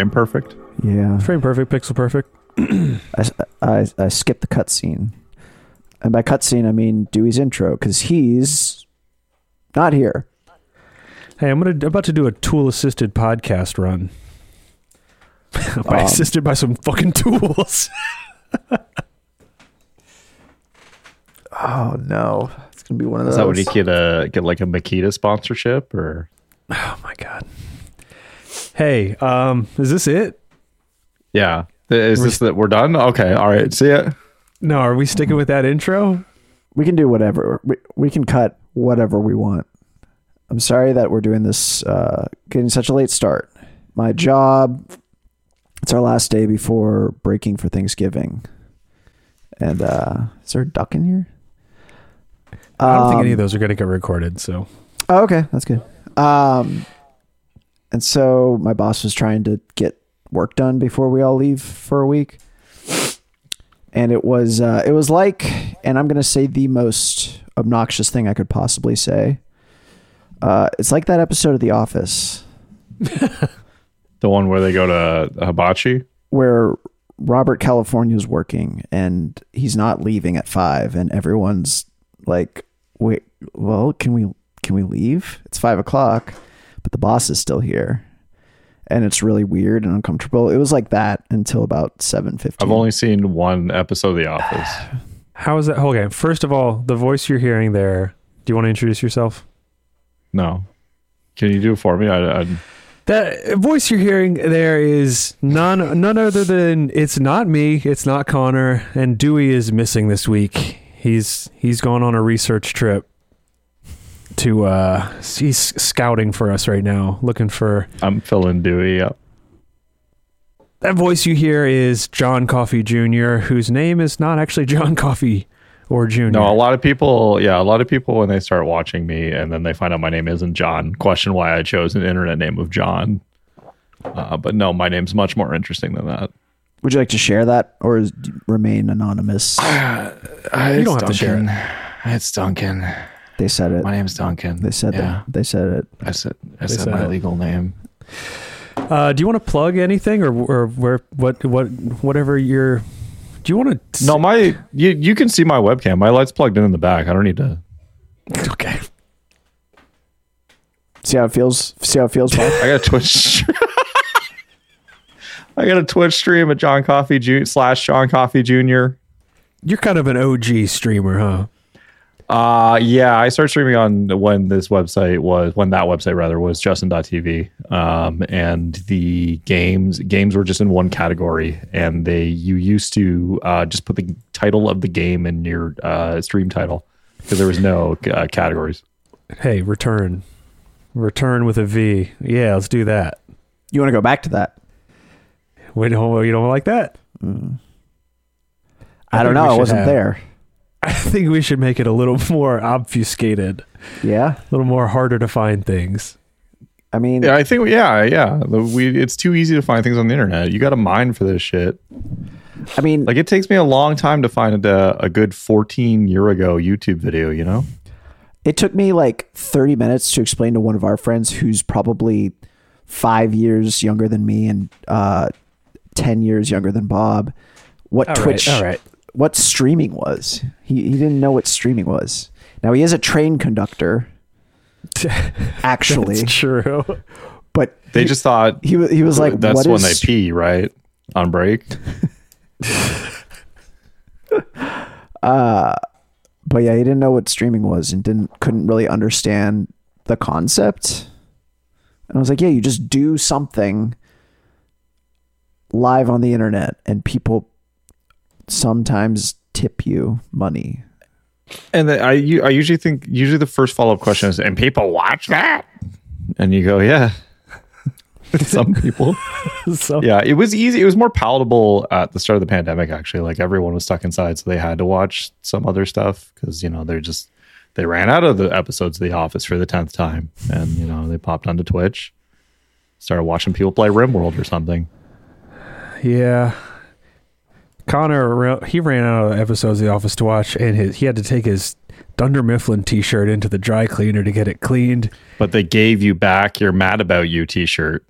frame perfect. Yeah. Frame perfect, pixel perfect. I, I, I skipped the cutscene. And by cutscene, I mean Dewey's intro, because he's not here. Hey, I'm gonna about to do a tool assisted podcast run. by Um, assisted by some fucking tools. Oh, no. It's going to be one of those. Is that what you get a get like a Makita sponsorship or? oh my god. Hey, um, is this it? Yeah. Is this that we're done? Okay. All right. See ya. No, are we sticking with that intro? we can do whatever. We, we can cut whatever we want. I'm sorry that we're doing this, uh, getting such a late start. My job, it's our last day before breaking for Thanksgiving. And uh, is there a duck in here? I don't think Um, any of those are gonna get recorded. So Oh, okay, that's good. Um, and so my boss was trying to get work done before we all leave for a week, and it was uh, it was like, and I'm gonna say the most obnoxious thing I could possibly say. Uh, it's like that episode of The Office The one where they go to Hibachi. where Robert California's working and he's not leaving at five, and everyone's like, "Wait, well, can we can we leave? It's five o'clock, the boss is still here." And it's really weird and uncomfortable. It was like that until about seven fifteen. I've only seen one episode of The Office. how is that? Okay, first of all, the voice you're hearing there. Do you want to introduce yourself? No. Can you do it for me? I, I That voice you're hearing there is none none other than it's not me, it's not Connor, and Dewey is missing this week. He's he's gone on a research trip to uh he's scouting for us right now, looking for I'm filling Dewey up. that voice you hear is John Coffey Jr., whose name is not actually John Coffey or Jr. No, a lot of people, yeah, a lot of people when they start watching me and then they find out my name isn't John, question why I chose an internet name of John. Uh, but no, my name's much more interesting than that. Would you like to share that or is, remain anonymous? you don't have to share it. It's Duncan. They said it. My name's Duncan. They said yeah. that. They said it. I said I said, said my it. legal name. Uh, do you want to plug anything or or where what what whatever you're do you want to No, my you you can see my webcam. My light's plugged in in the back. I don't need to. Okay. See how it feels. See how it feels. I got a Twitch. I got a Twitch stream at John Coffey Ju- slash John Coffey Jr. You're kind of an OG streamer, huh? Uh yeah, I started streaming on when this website was when that website rather was Justin.tv. Um and the games games were just in one category and they you used to uh just put the title of the game in your uh stream title because there was no uh, categories. Hey, return. Return with a V. Yeah, let's do that. you want to go back to that? Wait, no, you don't like that? Mm. I, don't know. we I wasn't have- there. I think we should make it a little more obfuscated, Yeah. a little more harder to find things. I mean, Yeah, I think yeah, yeah. The- We it's too easy to find things on the internet. You got to mine for this shit. I mean, Like it takes me a long time to find a, a good 14 year ago YouTube video, you know? it took me like 30 minutes to explain to one of our friends who's probably five years younger than me and uh, 10 years younger than Bob what All right, Twitch, all right. What streaming was. He, he didn't know what streaming was. Now he is a train conductor, actually, It's true. but They he, just thought he, he was like, that's what when is- they pee, right? On break. Uh, but yeah, he didn't know what streaming was and didn't couldn't really understand the concept. And I was like, yeah, you just do something live on the internet and people sometimes tip you money. And then I u- I usually think usually the first follow up question is, and people watch that, and you go, yeah. Some people, so, yeah. It was easy. It was more palatable at the start of the pandemic. Actually, like everyone was stuck inside, so they had to watch some other stuff because you know they're just they ran out of the episodes of The Office for the tenth time, and you know they popped onto Twitch, started watching people play RimWorld or something. Yeah. Connor, he ran out of episodes of The Office to watch, and his, he had to take his Dunder Mifflin T-shirt into the dry cleaner to get it cleaned. But they gave you back your "Mad About You" T-shirt.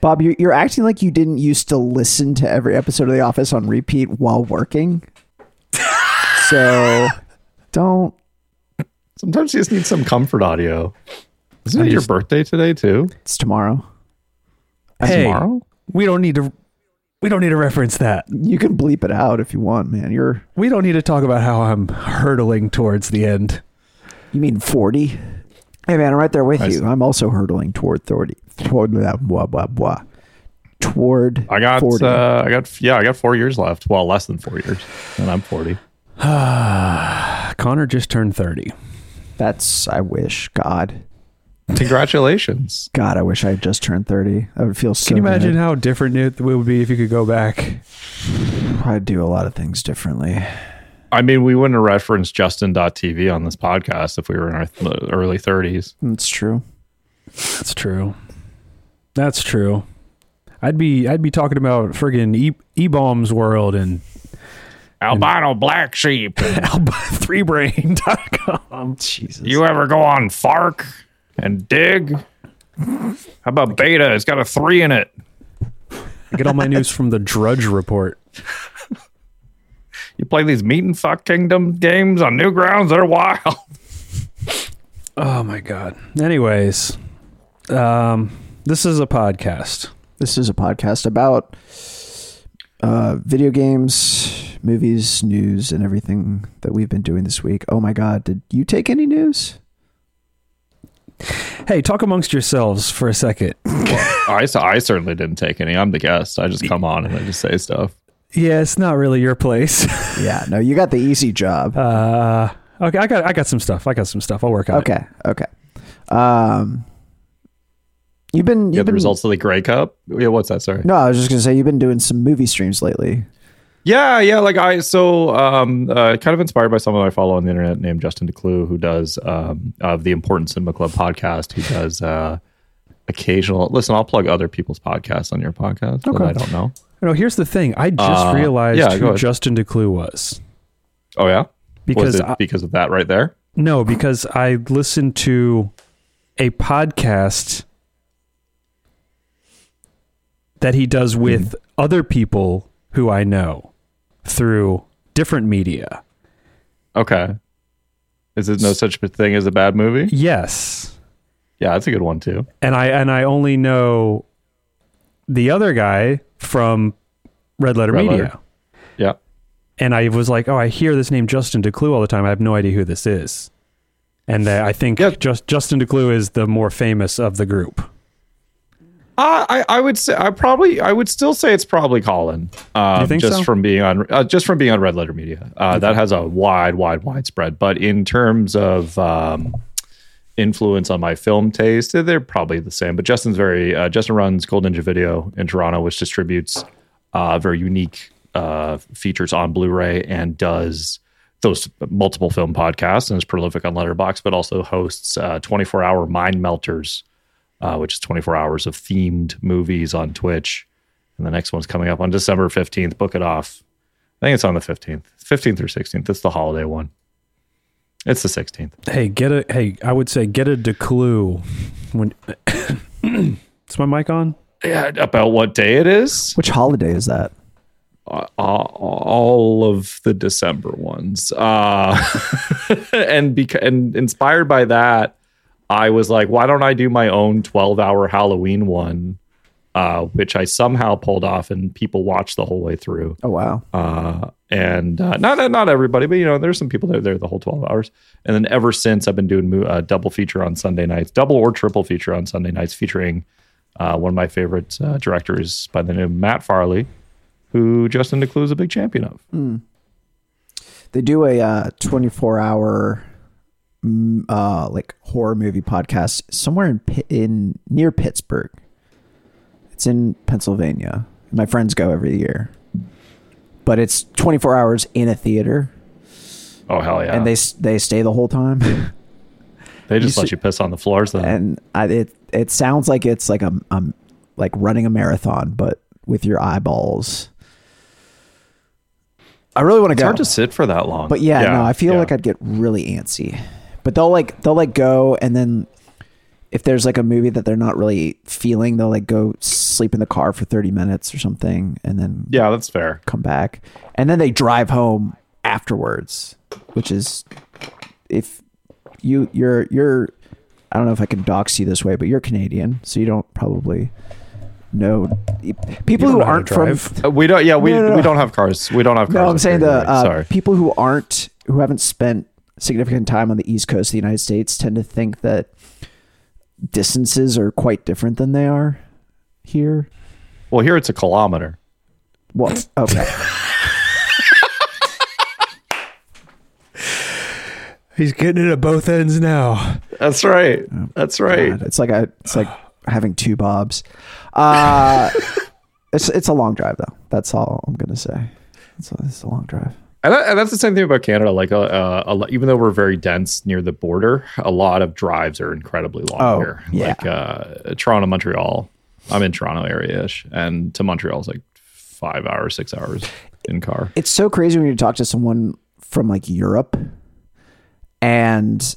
Bob, you're, you're acting like you didn't used to listen to every episode of The Office on repeat while working. so don't. Sometimes you just need some comfort audio. Isn't I'm it your birthday today too? It's tomorrow. Hey, Tomorrow? we don't need to. We don't need to reference that. You can bleep it out if you want, man. You're. We don't need to talk about how I'm hurtling towards the end. You mean 40? Hey, man, I'm right there with I you. see. I'm also hurtling toward 30. Toward that blah, blah, blah. Toward I got 40. uh, I got yeah, I got four years left. Well, less than four years. And I'm forty. Connor just turned 30. That's, I wish. God. Congratulations. God, I wish I had just turned 30. I would feel so Can you imagine good. how different it would be if you could go back? I'd do a lot of things differently. I mean, we wouldn't have referenced Justin.tv on this podcast if we were in our th- early 30s. That's true. That's true. That's true. I'd be I'd be talking about friggin' e eBaum's World and Albino black sheep. threebrain.com. Jesus. you ever go on Fark and Digg? How about Beta? It's got a three in it. I get all my news from the Drudge Report. You play these meat and fuck kingdom games on Newgrounds? They're wild. Oh my god. Anyways, um, this is a podcast. This is a podcast about uh, video games, movies, news, and everything that we've been doing this week. Oh my God, did you take any news? Hey, talk amongst yourselves for a second. I, I certainly didn't take any. I'm the guest. I just come on and I just say stuff. Yeah, it's not really your place. Yeah, no, you got the easy job. Uh, okay, I got I got some stuff. I got some stuff. I'll work on it. Okay, okay. Um, you've been You you've the been results of the Grey Cup? Yeah, what's that? Sorry. No, I was just gonna say you've been doing some movie streams lately. Yeah, yeah. Like I, so um, uh, kind of inspired by someone I follow on the internet named Justin Decloux, who does um, of the Important Cinema Club podcast. Who does uh, occasional. Listen, I'll plug other people's podcasts on your podcast Okay. I don't know. No, here's the thing. I just Uh, realized yeah, who. Justin Decloux was. Oh yeah, Because Was it I- because of that right there. No, because I listened to a podcast that he does with other people who I know through different media. Okay. Is it no such thing as a bad movie? Yes. Yeah, that's a good one too. And I and I only know the other guy from Red Letter Red Media. Letter. Yeah. And I was like, "Oh, I hear this name Justin Decloux all the time. I have no idea who this is." And uh, I think just Justin Decloux is the more famous of the group. Uh, I I would say I probably I would still say it's probably Colin. Um, think just so? from being on uh, just from being on Red Letter Media, uh, that has a wide wide widespread. But in terms of um, influence on my film taste, they're probably the same. But Justin's very uh, Justin runs Gold Ninja Video in Toronto, which distributes uh, very unique uh, features on Blu-ray and does those multiple film podcasts and is prolific on Letterboxd, but also hosts uh, 24-hour Mind Melters uh, which is 24 hours of themed movies on Twitch. And the next one's coming up on December 15th. Book it off. I think it's on the 15th, 15th or 16th. It's the holiday one. It's the 16th. Hey, get a hey, I would say get a DeClue when Is my mic on? Yeah, about what day it is? Which holiday is that? Uh, all of the December ones. Uh, and beca- and inspired by that, I was like, why don't I do my own 12 hour Halloween one? Uh, which I somehow pulled off and people watched the whole way through. Oh wow. uh, and uh, not not everybody, but you know, there's some people that are there the whole 12 hours. And then ever since, I've been doing mo- uh, double feature on Sunday nights, double or triple feature on Sunday nights, featuring uh, one of my favorite uh, directors by the name of Matt Farley, who Justin Decloux is a big champion of. They do a uh, 24 hour mm, uh, like horror movie podcast somewhere in in near Pittsburgh. It's in Pennsylvania. My friends go every year. But it's 24 hours in a theater Oh hell yeah! and they they stay the whole time. they just you let see- you piss on the floors then. and I, it it sounds like it's like a um like running a marathon but with your eyeballs. I really want to it's go. hard to sit for that long. But yeah, no, I feel yeah. like I'd get really antsy. But they'll like they'll like go and then if there's like a movie that they're not really feeling, they'll like go sleep in the car for 30 minutes or something and then Yeah, that's fair. come back. And then they drive home afterwards, which is if you you're you're I don't know if I can dox you this way, but you're Canadian, so you don't probably know people don't who know aren't from drive. Uh, we don't. Yeah, we No, no, no. we don't have cars. We don't have cars. No, I'm saying here, the right? uh, Sorry. people who aren't who haven't spent significant time on the East Coast of the United States tend to think that distances are quite different than they are here. Well, here it's a kilometer. Well, okay, He's getting it at both ends now. That's right. That's right. God, it's like a it's like having two bobs. Uh, it's it's a long drive though. That's all I'm gonna say. It's a, it's a long drive. And, that, and that's the same thing about Canada. Like, uh, uh, a, even though we're very dense near the border, a lot of drives are incredibly long Oh, here. yeah. Like uh, Toronto, Montreal. I'm in Toronto area ish, and to Montreal is like five hours, six hours in car. it's so crazy when you talk to someone from like Europe and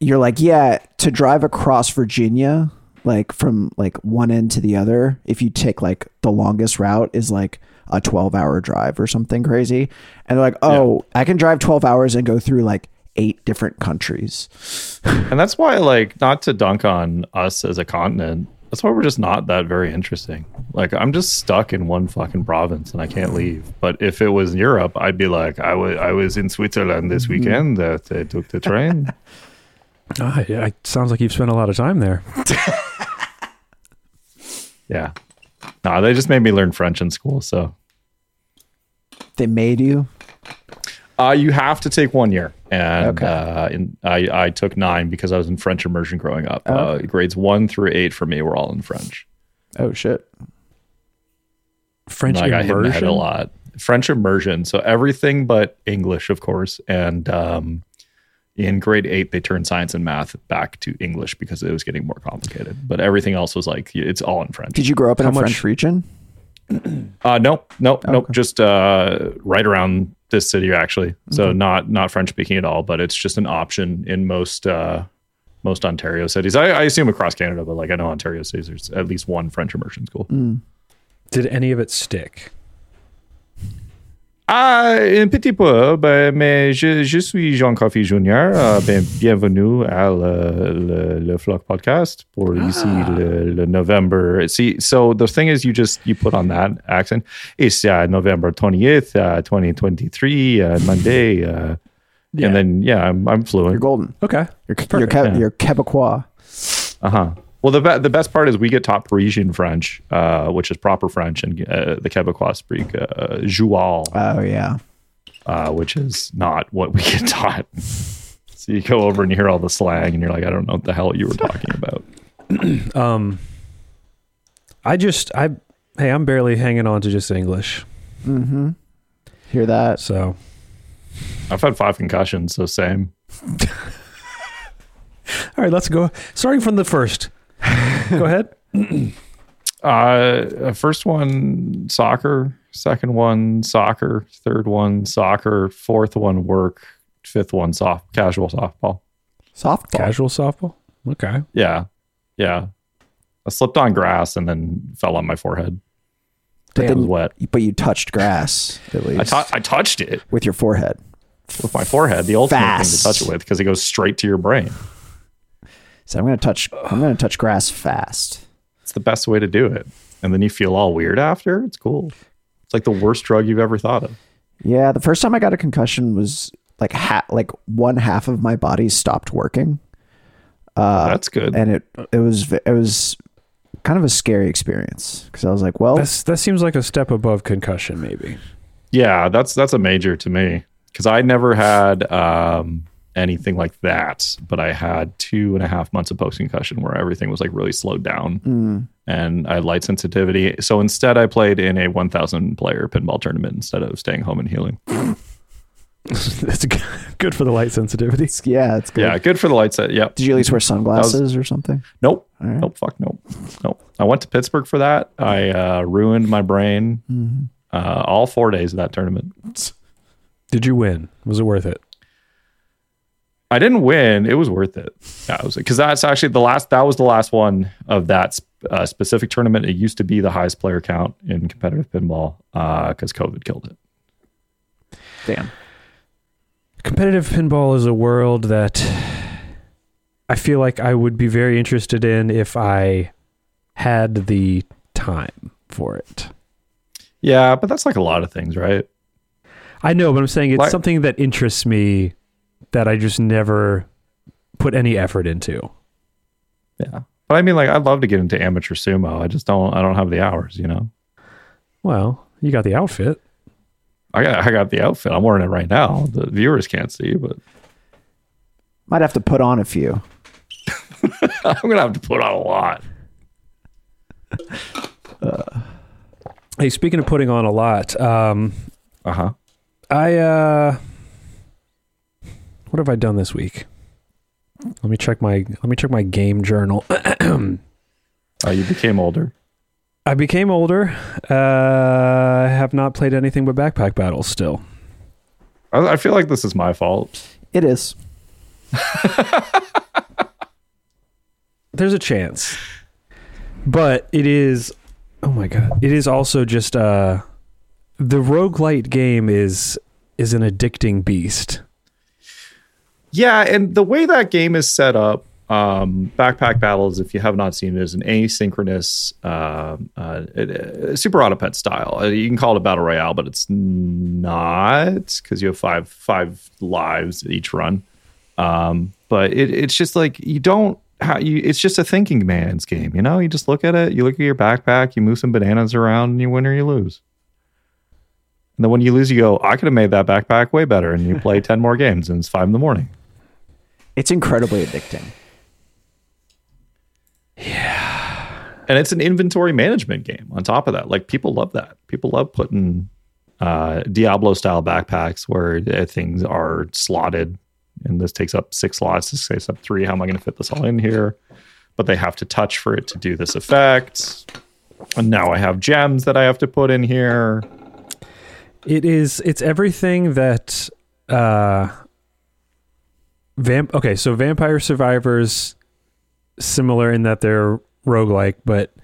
you're like, yeah, to drive across Virginia, like from like one end to the other, if you take like the longest route is like a 12 hour drive or something crazy. And they're like, oh, I can drive 12 hours and go through like eight different countries. And that's why, like, not to dunk on us as a continent, that's why we're just not that very interesting. Like, I'm just stuck in one fucking province and I can't leave. But if it was Europe, I'd be like, I was I was in Switzerland this weekend. That I took the train. Ah, yeah, it sounds like you've spent a lot of time there. yeah. No, they just made me learn French in school. So They made you. uh, you have to take one year. And Okay. uh, in, I, I took nine because I was in French immersion growing up. Uh, grades one through eight for me were all in French. Oh, shit. French I hit in the head immersion. a lot. French immersion. So everything but English, of course. And um, in grade eight, they turned science and math back to English because it was getting more complicated. But everything else was like, it's all in French. Did you grow up in How a much- French region? Uh, nope, nope, nope. Just uh, right around this city, actually. So not not French speaking at all, but it's just an option in most uh, most Ontario cities. I, I assume across Canada, but like I know Ontario cities, there's at least one French immersion school. Did any of it stick? Ah, un petit peu, ben, mais je, je suis Jean Coffey Jr. Euh, ben, bienvenue à le, le, le Flock Podcast pour ici le, le November. See, so the thing is, you just you put on that accent. It's uh, November 28th, uh, 2023, uh, Monday. Uh, Yeah. And then, yeah, I'm, I'm fluent. You're golden. Okay. You're, you're, Perfect, Ke- yeah. you're Quebecois. Uh huh. Well, the be- the best part is we get taught Parisian French, uh, which is proper French, and uh, the Quebecois speak uh, Joual. Oh, yeah. uh, which is not what we get taught. so you go over and you hear all the slang, and you're like, I don't know what the hell you were talking about. Um, I just I hey, I'm barely hanging on to just English. Mm-hmm. Hear that? So I've had five concussions, so same. all right, let's go. Starting from the first. Go ahead. Uh, first one soccer, second one soccer, third one soccer, fourth one work, fifth one soft casual softball. Softball. Casual softball. Okay. Yeah, yeah. I slipped on grass and then fell on my forehead. But it then was wet. But you touched grass at least I touched it with your forehead. with my forehead. The ultimate thing to touch it with because it goes straight to your brain. So I'm gonna touch. I'm gonna touch grass fast. It's the best way to do it. And then you feel all weird after. It's cool. It's like the worst drug you've ever thought of. Yeah, the first time I got a concussion was like ha- like one half of my body stopped working, That's good. and it it was it was kind of a scary experience because I was like, well, That's that seems like a step above concussion, maybe. Yeah, that's that's a major to me because I never had um, anything like that, but I had two and a half months of post concussion where everything was like really slowed down, mm, and I had light sensitivity. So instead, I played in a 1,000 player pinball tournament instead of staying home and healing. That's g- good for the light sensitivity. it's- yeah, it's good. Yeah, good for the light set. Yep. Did you at least wear sunglasses or something? Nope. All right. Nope. Fuck. Nope. Nope. I went to Pittsburgh for that. I uh, ruined my brain Mhm. uh, all four days of that tournament. Did you win? Was it worth it? I didn't win. It was worth it. That was because that's actually the last. That was the last one of that uh, specific tournament. It used to be the highest player count in competitive pinball because COVID killed it. Damn. Competitive pinball is a world that I feel like I would be very interested in if I had the time for it. Yeah, but that's like a lot of things, right? I know, but I'm saying it's Like- something that interests me that I just never put any effort into. Yeah, but I mean, like, I'd love to get into amateur sumo. I just don't. I don't have the hours. You know, Well, you got the outfit. I got. I got the outfit. I'm wearing it right now. The viewers can't see, but Might have to put on a few. I'm gonna have to put on a lot. Uh, Hey, speaking of putting on a lot, um, Uh huh. I uh what have I done this week? Let me check my let me check my game journal. Uh, you became older. I became older. Uh I have not played anything but backpack battles still. I, I feel like this is my fault. It is. There's a chance. But it is oh my god. It is also just uh the roguelite game is is an addicting beast. Yeah, and the way that game is set up, um, Backpack Battles, if you have not seen it, is an asynchronous uh, uh, uh, Super Auto Pet style. Uh, You can call it a battle royale, but it's not because you have five five lives each run. Um, but it, it's just like you don't. How you? It's just a thinking man's game. You know, you just look at it. You look at your backpack. You move some bananas around, and you win or you lose. And then when you lose, you go, I could have made that backpack way better. And you play 10 more games, and it's five in the morning. It's incredibly addicting. Yeah. And it's an inventory management game on top of that. Like people love that. People love putting uh diablo style backpacks where things are slotted and this takes up six slots. This takes up three. How am i going to fit this all in here? But they have to touch for it to do this effect. And now i have gems that i have to put in here. It is it's everything that uh vamp okay, so Vampire Survivors similar in that they're roguelike, but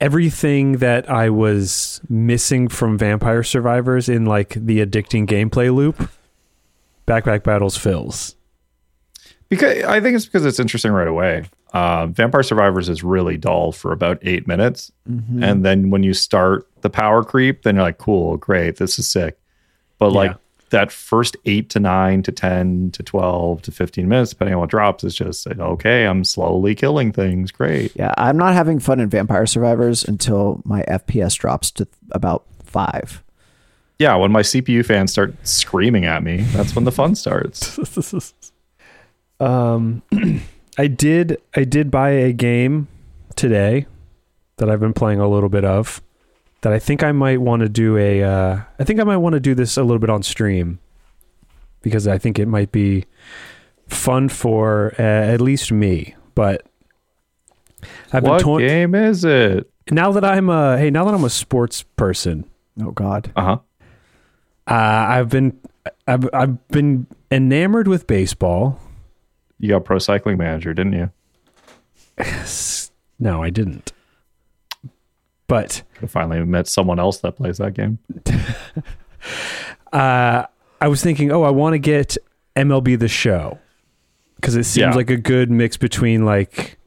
everything that I was missing from Vampire Survivors in like the addicting gameplay loop, Backpack Battles fills. because i think it's because it's interesting right away uh, vampire survivors is really dull for about eight minutes Mm-hmm. and then when you start the power creep then you're like cool great this is sick but like Yeah. That first 8 to 9 to 10 to 12 to 15 minutes depending on what drops is just like, okay i'm slowly killing things. Great. Yeah, I'm not having fun in Vampire Survivors until my FPS drops to about five. yeah when my cpu fans start screaming at me that's when the fun starts. Um, I did I did buy a game today that I've been playing a little bit of that I think I might want to do a uh, I think I might want to do this a little bit on stream because I think it might be fun for uh, at least me. But I've what been toying game is it now that I'm a hey now that I'm a sports person Oh God. uh-huh uh, I've been I've, I've been enamored with baseball. you got pro cycling manager didn't you No, I didn't. But I finally met someone else that plays that game uh, I was thinking, oh, I want to get MLB the Show because it seems Yeah. like a good mix between like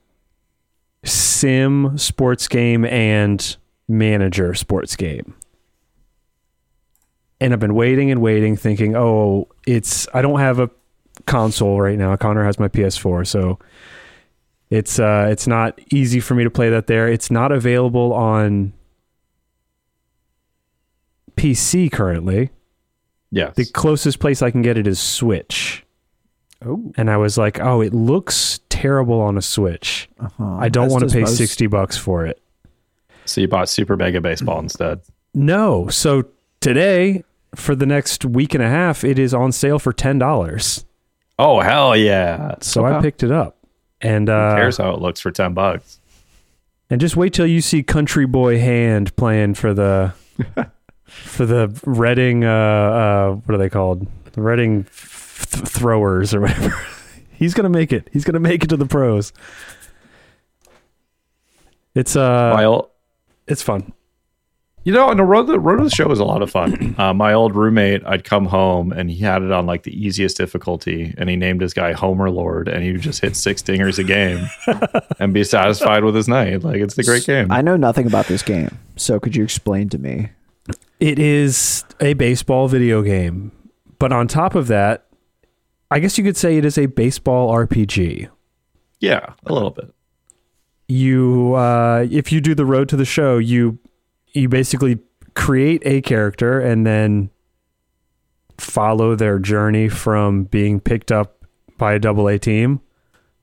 sim sports game and manager sports game. And I've been waiting and waiting, thinking, oh, it's I don't have a console right now. Connor has my PS4, so it's uh it's not easy for me to play that there. It's not available on PC currently. yes The closest place I can get it is Switch. Oh. And I was like, oh, it looks terrible on a Switch. Uh-huh. I don't want to pay most. 60 bucks for it. so you bought super mega baseball instead No. So today, for the next week and a half, it is on sale for $10. oh hell yeah So I picked it up. And Who uh, cares how it looks for 10 bucks and just wait till you see Country Boy Hand playing for the for the Reading uh, uh, what are they called? The Reading th- throwers or whatever. He's gonna make it. He's gonna make it to the pros. It's uh, old, it's fun. You know, and the road, the road to the show was a lot of fun. Uh, my old roommate, I'd come home and he had it on like the easiest difficulty, and he named his guy Homer Lord, and he would just hit six dingers a game and be satisfied with his night. Like it's the great game. I know nothing about this game, so could you explain to me? It is a baseball video game, but on top of that, I guess you could say it is a baseball RPG. yeah, a little bit. you uh, if you do the road to the show you you basically create a character and then follow their journey from being picked up by a double A team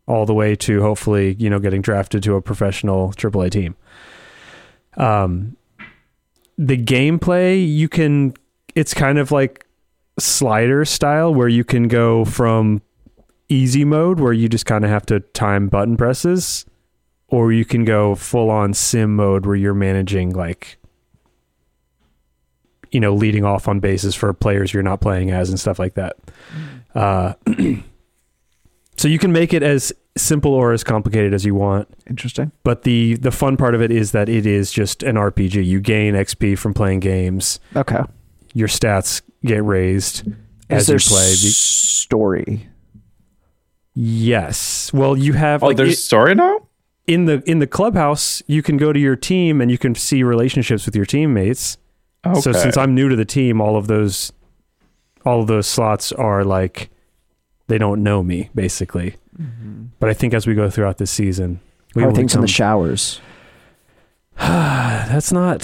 all the way to hopefully you know getting drafted to a professional triple A team. Um the gameplay you can it's kind of like slider style where you can go from easy mode where you just kind of have to time button presses or you can go full on sim mode where you're managing like you know leading off on bases for players you're not playing as and stuff like that uh, so you can make it as simple or as complicated as you want Interesting. but the the fun part of it is that it is just an rpg you gain xp from playing games Okay. your stats get raised Is as there you play s- story? yes well you have Oh, like, there's it- story now. In the in the clubhouse you can go to your team and you can see relationships with your teammates Okay. so since i'm new to the team all of those all of those slots are like they don't know me basically mm-hmm. but i think as we go throughout this season we How are will things in the become- showers? that's not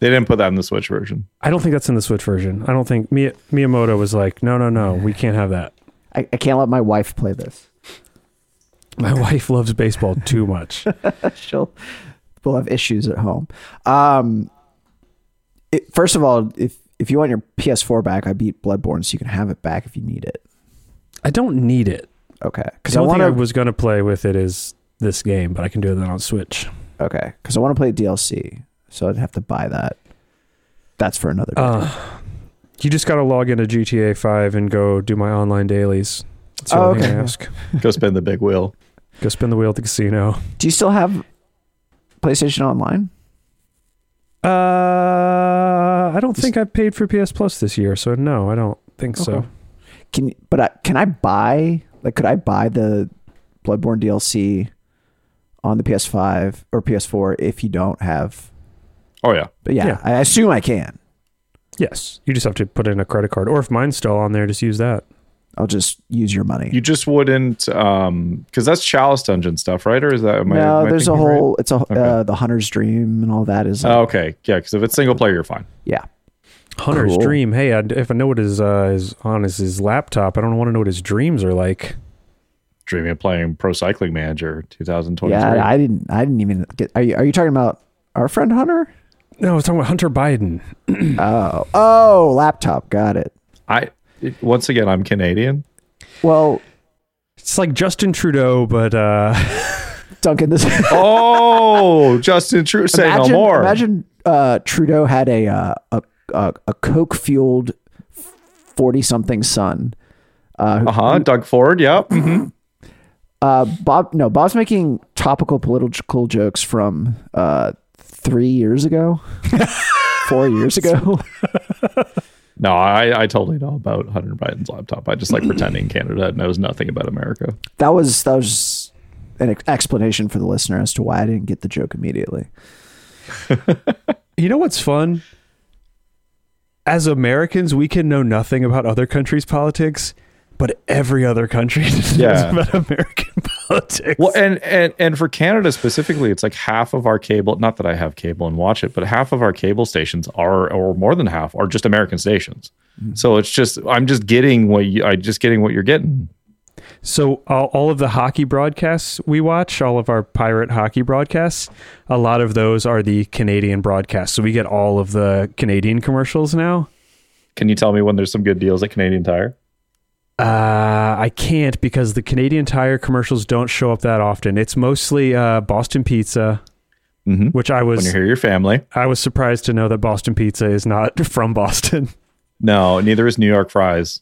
they didn't put that in the Switch version. i don't think that's in the switch version i don't think Mi- miyamoto was like no no no we can't have that I, I can't let my wife play this. My wife loves baseball too much She'll we'll have issues at home. Um, it, first of all, if if you want your PS4 back, I beat Bloodborne, so you can have it back if you need it. i don't need it Okay, because the I only want thing i was going to play with it is this game but i can do that on switch Okay, because I want to play DLC, so I'd have to buy that. That's for another day. Uh, you just got to log into GTA 5 and go do my online dailies. That's Oh, okay. I ask. Go spin the big wheel. Go spin the wheel at the casino. Do you still have PlayStation Online? Uh, I don't think I paid for PS Plus this year, so no, I don't think so. Okay. Can but I, can I buy like could I buy the Bloodborne DLC on the PS5 or PS4 if you don't have? Oh yeah. But yeah, Yeah. I assume I can. Yes, you just have to put in a credit card, or if mine's still on there, just use that. I'll just use your money. You just wouldn't, um, because that's Chalice Dungeon stuff, right? Or is that? Am I- no, am I there's a thinking right? whole. It's a Okay. uh, the Hunter's Dream and all that is. Oh, okay, yeah. Because if it's single player, you're fine. yeah, Hunter's Cool. Dream. Hey, I, if I know what is uh, is on his, his laptop, I don't want to know what his dreams are like. Dreaming of playing Pro Cycling Manager 2023. yeah. I didn't. I didn't even get. Are you Are you talking about our friend Hunter? No, I was talking about Hunter Biden. oh, oh, laptop. Got it. I it- once again, I'm Canadian. Well, It's like Justin Trudeau, but uh, Duncan, this. Oh, Justin Trudeau. say imagine, no more. Imagine uh, Trudeau had a uh, a a, a coke fueled forty something son. Uh, who- Uh huh. Doug Ford. Yep. mhm. uh, Bob. No, Bob's making topical political jokes from uh, three years ago, four years ago. No, I, I totally know about Hunter Biden's laptop. I just like pretending Canada knows nothing about America. That was that was an ex- explanation for the listener as to why I didn't get the joke immediately. You know what's fun? As Americans, we can know nothing about other countries' politics, but every other country knows Yeah. about American politics. Well, and and and for Canada specifically, it's like half of our cable. Not that I have cable and watch it, but half of our cable stations are, or more than half, are just American stations. Hmm. So it's just I'm just getting what you, I just getting what you're getting. So all, all of the hockey broadcasts we watch, all of our pirate hockey broadcasts, a lot of those are the Canadian broadcasts. So we get all of the Canadian commercials now. Can you tell me when there's some good deals at Canadian Tire? Uh, I can't because the Canadian Tire commercials don't show up that often. It's mostly uh, Boston Pizza, Mm-hmm. which I was When was you're here, your family. I was surprised to know that Boston Pizza is not from Boston. No, neither is New York fries.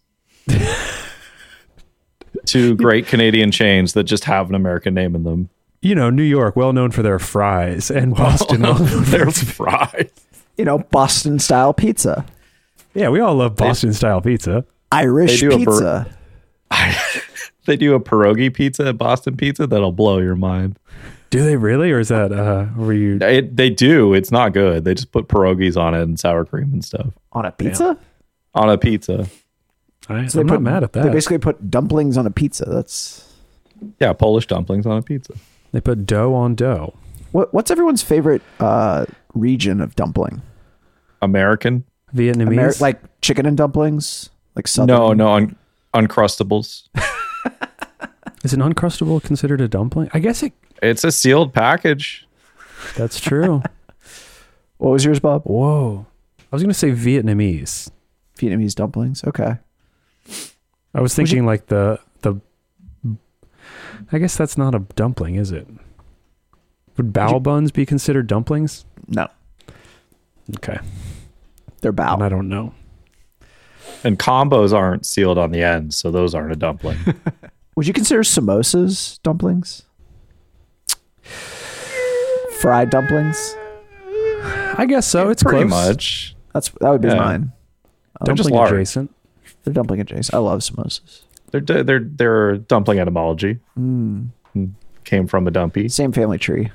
Two great Canadian chains that just have an American name in them. You know, New York, well known for their fries, and Boston, well known for They're fries. You know, Boston style pizza, Yeah, we all love Boston style pizza. Irish They do a bur- pizza. They do a pierogi pizza at Boston Pizza that'll blow your mind. Do they really, or is that uh, were you? It, they do. It's not good. They just put pierogies on it and sour cream and stuff on a pizza. on a pizza. I, So I'm they not put, mad at that. They basically put dumplings on a pizza. That's Yeah, Polish dumplings on a pizza. They put dough on dough. what. What's everyone's favorite uh, region of dumpling? American? Vietnamese. Ameri- like chicken and dumplings, like southern. No, no, un- uncrustables. is an uncrustable considered a dumpling? I guess it. It's a sealed package. That's true. What was yours, Bob? Whoa. I was gonna say Vietnamese. Vietnamese dumplings. Okay. I was Would you- thinking like the the. I guess that's not a dumpling, is it? Would bao buns be considered dumplings? No, Okay, they're and. I don't know. And combos aren't sealed on the end, so those aren't a dumpling. Would you consider samosas dumplings? Fried dumplings. I guess so. It's Pretty close. much. That's that would be Yeah. mine. They're just Dumpling large. adjacent. They're dumpling adjacent. I love samosas. They're they're they're dumpling etymology. Mm. Came from a dumpy. Same family tree.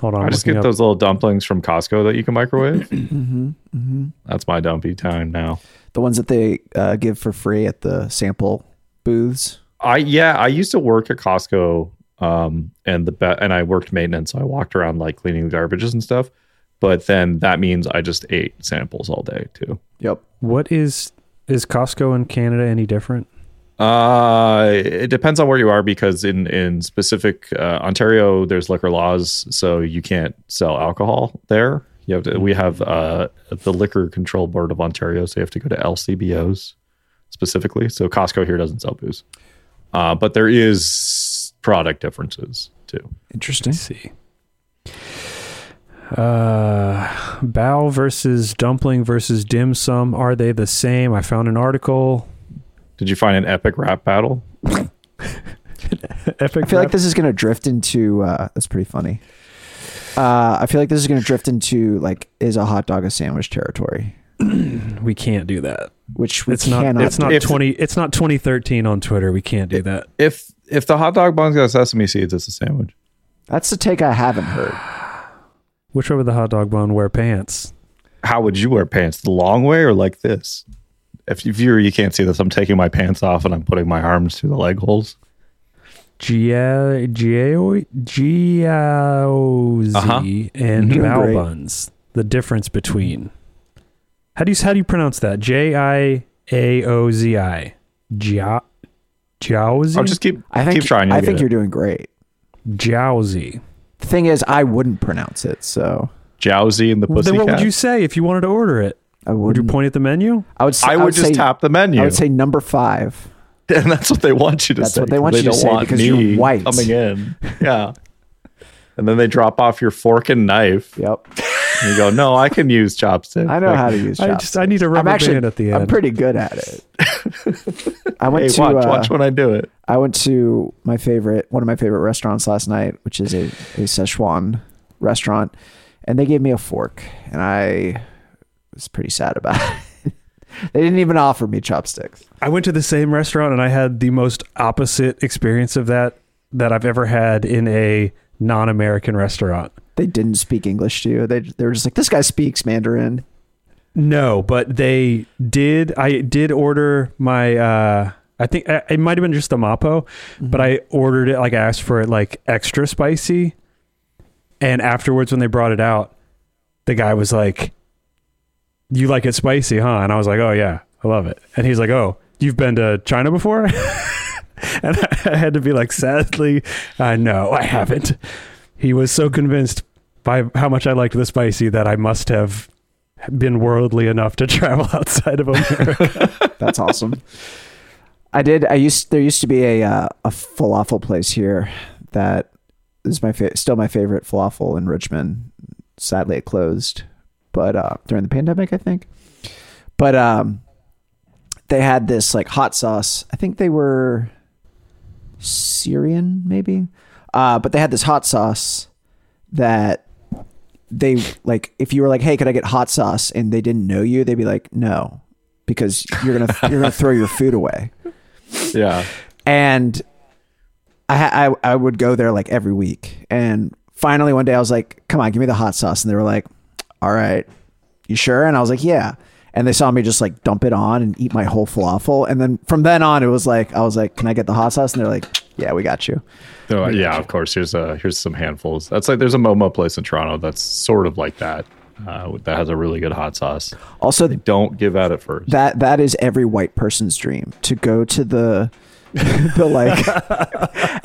Hold on. I just get up- those little dumplings from Costco that you can microwave. Mm-hmm. Mm-hmm. That's my dumpy time now. The ones that they uh, give for free at the sample booths. I yeah, I used to work at Costco, um, and the be- and I worked maintenance, so I walked around like cleaning the garbages and stuff. But then that means I just ate samples all day too. Yep. What is is Costco in Canada any different? Uh, it depends on where you are because in in specific uh, Ontario, there's liquor laws, so you can't sell alcohol there. You have to. We have uh, the Liquor Control Board of Ontario, so you have to go to LCBOs specifically. So Costco here doesn't sell booze, uh, but there is product differences too. Interesting. Let's see. Uh, bao versus dumpling versus dim sum. Are they the same? I found an article. Did you find an epic rap battle? Epic. I feel like this is going to drift into. Uh, that's pretty funny. Uh, I feel like this is going to drift into like is a hot dog a sandwich territory, we can't do that. which we It's not. cannot. It's not. If- twenty. It's not 2013 on Twitter. We can't do that. If if the hot dog bun's got sesame seeds, it's a sandwich. That's the take I haven't heard. Which way would the hot dog bun wear pants? How would you wear pants? The long way or like this? If you viewer, you can't see this. I'm taking my pants off and I'm putting my arms through the leg holes. Gia Gio Giaozi Uh-huh. and Doing bao great. buns. The difference between how do you how do you pronounce that? J I A O Z I. Jia Jiaozi. I'll just keep I think keep trying. You'll I think it. you're doing great. Jiaozi. The thing is, I wouldn't pronounce it, so Jowsy and the Well, then what would you say if you wanted to order it? I Would you point at the menu? I would. Say, I would just say, tap the menu. I would say number five. and that's what they want you to That's say. what they want you to don't say want because you're white. coming in. Yeah. and then they drop off your fork and knife. Yep. And you go, no, I can use chopstick. I know how to use. I Chopsticks. just I need a I'm rubber actually. band at the end. I'm pretty good at it. I went Hey, to. watch, uh, watch when I do it. I went to my favorite, one of my favorite restaurants last night, which is a, a Szechuan restaurant, and they gave me a fork, and I was pretty sad about it. they didn't even offer me chopsticks. I went to the same restaurant and I had the most opposite experience of that that I've ever had in a non-American restaurant. They didn't speak English to you. They they were just like, this guy speaks Mandarin. No, but they did. I did order my. uh I think uh, it might have been just the mapo, but I ordered it like I asked for it like extra spicy, and afterwards when they brought it out, the guy was like, "You like it spicy, huh?" And I was like, "Oh yeah, I love it." And he's like, "Oh, you've been to China before?" and I had to be like, "Sadly, uh, no, I haven't." He was so convinced by how much I liked the spicy that I must have been worldly enough to travel outside of America. That's awesome. I did. I used there used to be a uh, a falafel place here that is my fa- still my favorite falafel in Richmond. Sadly, it closed, but uh, during the pandemic, I think. But um, they had this like hot sauce. I think they were Syrian, maybe. Uh, but they had this hot sauce that they like. If you were like, "Hey, could I get hot sauce?" and they didn't know you, they'd be like, "No," because you're gonna you're gonna throw your food away. Yeah. And I, I I would go there like every week. And finally one day I was like, "Come on, give me the hot sauce." And they were like, "All right, you sure?" And I was like, "Yeah." And they saw me just like dump it on and eat my whole falafel. And then from then on, it was like I was like, "Can I get the hot sauce?" And they're like, "Yeah, we got you." So, yeah, of course. Here's a here's some handfuls. That's like there's a Momo place in Toronto that's sort of like that. Uh, that has a really good hot sauce. Also, Don't give out at first. that that is every white person's dream to go to the the like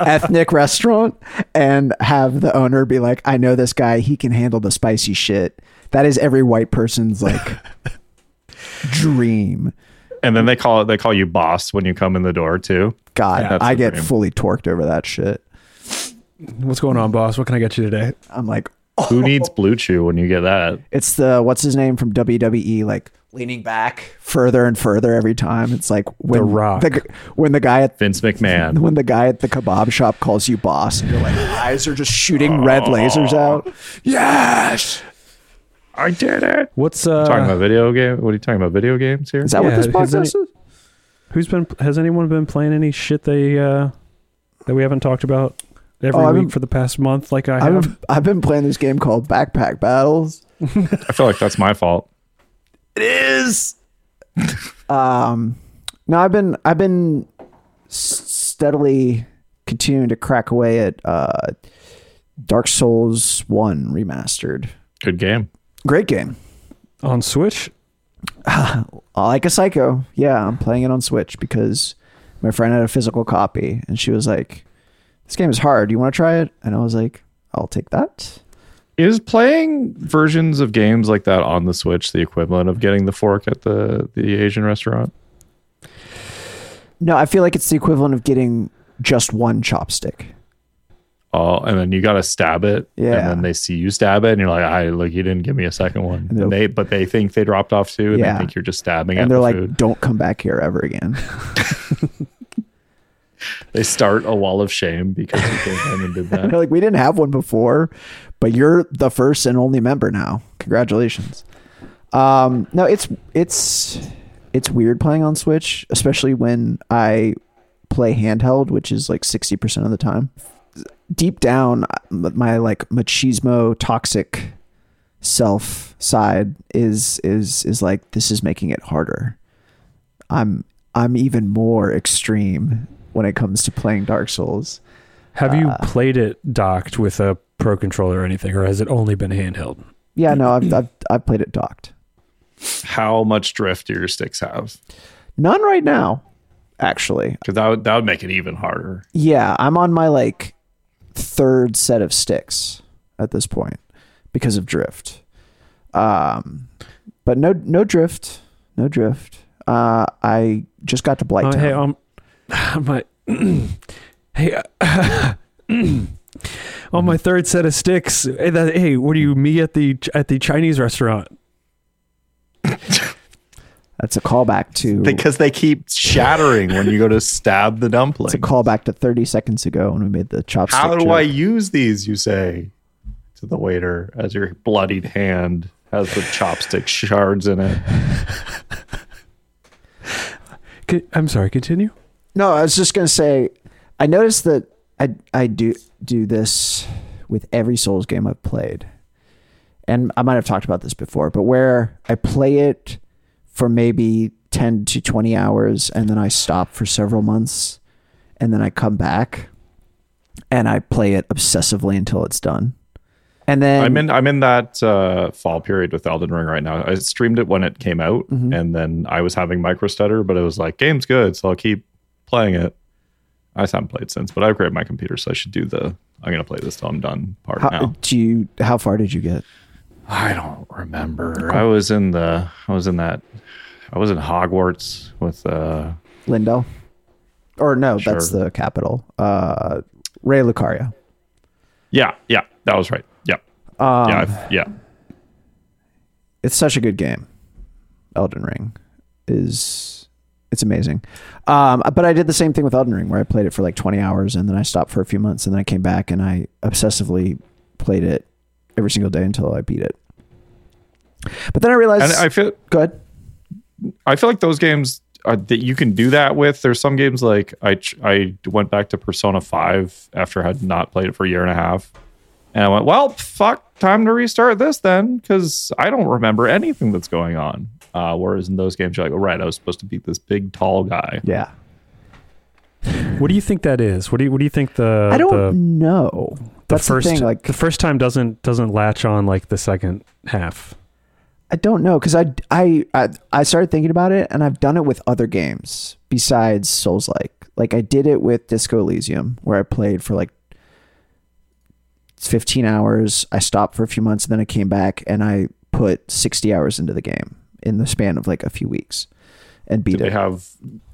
ethnic restaurant and have the owner be like, "I know this guy. He can handle the spicy shit." That is every white person's like dream. and then they call it they call you boss when you come in the door too. God, Yeah, I get dream. fully torqued over that shit. What's going on, boss? What can I get you today? I'm like, Who needs Blue Chew when you get that? it's the what's his name from WWE, like leaning back further and further every time. It's like when the, Rock. the, when the guy at Vince McMahon. when the guy at the kebab shop calls you boss, and your like eyes are just shooting red lasers out. Yes, I did it. What's uh? talking about video game? What are you talking about? Video games here? is that Yeah, what this podcast any- is? Who's been? Has anyone been playing any shit they uh that we haven't talked about every Oh, I've week been- for the past month? Like I I've been, I've been playing this game called Backpack Battles. I feel like that's my fault. It is. um, no, I've been I've been steadily continuing to crack away at uh, Dark Souls One remastered. Good game. Great game. on Switch. Like a psycho. Yeah, I'm playing it on Switch because my friend had a physical copy, and she was like, "This game is hard. You want to try it?" And I was like, "I'll take that. Is playing versions of games like that on the Switch the equivalent of getting the fork at the the Asian restaurant? No, I feel like it's the equivalent of getting just one chopstick. Oh, and then you got to stab it, Yeah. and then they see you stab it, and you're like, "I look, you didn't give me a second one." And And they're- but they think they dropped off too, and Yeah. they think you're just stabbing and they're the like, food. "Don't come back here ever again." They start a wall of shame because you came in and did that. like, "We didn't have one before, but you're the first and only member now. Congratulations." Um, no, it's it's it's weird playing on Switch, especially when I play handheld, which is like sixty percent of the time. Deep down, my like machismo toxic self side is is is like this is making it harder. I'm I'm even more extreme when it comes to playing Dark Souls. Have you Uh, played it docked with a pro controller or anything, or has it only been handheld? Yeah, no, I've I've, I've played it docked. How much drift do your sticks have? None right now, actually. Because that would that would make it even harder. Yeah, I'm on my like third set of sticks at this point because of drift. Um, but no no drift, no drift. Uh, I just got to Blight Uh, Town. hey, um, my hey. uh, on my third set of sticks. Hey, that, hey, what are you? Me at the at the Chinese restaurant. That's a callback to Because they keep shattering when you go to stab the dumpling. it's a callback to 30 seconds ago when we made the chopstick. How do joke. I use these? You say to the waiter as your bloodied hand has the chopstick shards in it. I'm sorry. Continue. No, I was just gonna say, I noticed that I I do do this with every Souls game I've played, and I might have talked about this before, but where I play it for maybe ten to twenty hours, and then I stop for several months, and then I come back, and I play it obsessively until it's done, and then I'm in I'm in that uh, fall period with Elden Ring right now. I streamed it when it came out, Mhm. and then I was having micro stutter, but it was like game's good, so I'll keep playing it. I just haven't played since, but I upgraded my computer, so I should do the. I'm gonna play this till I'm done part how, now. do you how far did you get? I don't remember. I was in the. I was in that. I was in Hogwarts with. uh Leyndell, or no, that's the capital. Uh, Raya Lucaria. Yeah, yeah, that was right. Yeah, Um, yeah, I've- yeah. it's such a good game. Elden Ring is It's amazing. Um, but I did the same thing with Elden Ring, where I played it for like 20 hours, and then I stopped for a few months, and then I came back and I obsessively played it every single day until I beat it. But then I realized, And I feel go ahead. I feel like those games are, that you can do that with. There's some games like I I went back to Persona Five after I had not played it for a year and a half, and I went, well, fuck, time to restart this then because I don't remember anything that's going on. Uh, whereas in those games, you're like, oh, right, I was supposed to beat this big tall guy. Yeah, What do you think that is? What do you what do you think the I don't the, know. the That's first the thing. Like, the first time doesn't doesn't latch on like the second half? I don't know because I, I I I started thinking about it, and I've done it with other games besides Souls like. Like I did it with Disco Elysium, where I played for like 15 hours. I stopped for a few months, and then I came back and I put 60 hours into the game in the span of like a few weeks, and beat Did they have?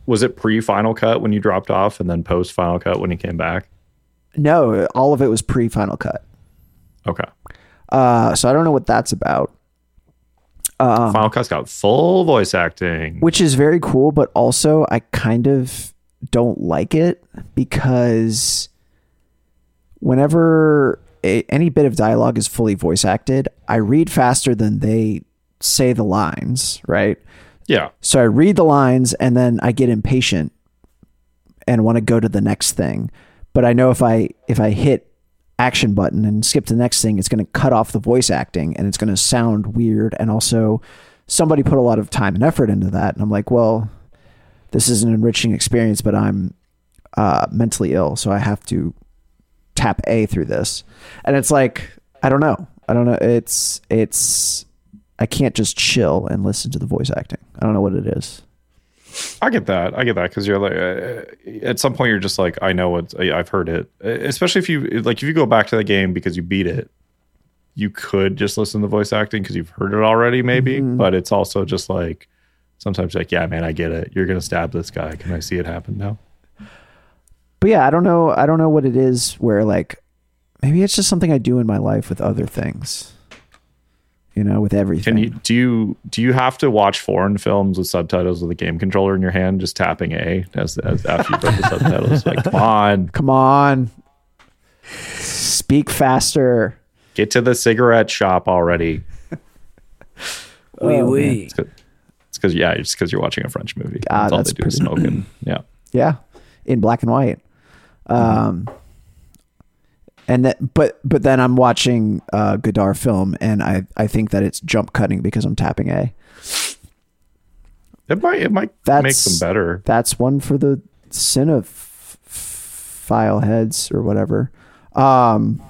Was it pre Final Cut when you dropped off, and then post Final Cut when you came back? no, all of it was pre Final Cut. Okay, Uh, so I don't know what that's about. Um, Final Cut's got full voice acting. which is very cool but also i kind of don't like it because whenever a, any bit of dialogue is fully voice acted i read faster than they say the lines right? Yeah, so i read the lines and then i get impatient and want to go to the next thing. But i know if i if i hit action button and skip to the next thing it's going to cut off the voice acting and it's going to sound weird. And also somebody put a lot of time and effort into that. And i'm like well this is an enriching experience but i'm uh, mentally ill so i have to tap a through this. And it's like i don't know. I don't know. It's it's i can't just chill and listen to the voice acting i don't know what it is I get that. I get that because you're like, uh, at some point, you're just like, I know what I've heard it. Uh, Especially if you like, if you go back to the game because you beat it, you could just listen to the voice acting because you've heard it already, maybe. But it's also just like sometimes, like, yeah, man, I get it. You're gonna stab this guy. Can I see it happen now? but yeah i don't know i don't know what it is where like maybe it's just something i do in my life with other things you know with everything Can you do you do you have to watch foreign films with subtitles with a game controller in your hand, just tapping A as, as after you've read the subtitles? Like, come on, come on speak faster get to the cigarette shop already. Oui, oui. It's because yeah, it's because you're watching a French movie. Ah, that's all that's they do is pretty- smoking. Yeah. yeah in black and white um and that but but then i'm watching uh godard film and i i think that it's jump cutting because i'm tapping a It might it might make That's- them better. that's one for the cinephile heads or whatever um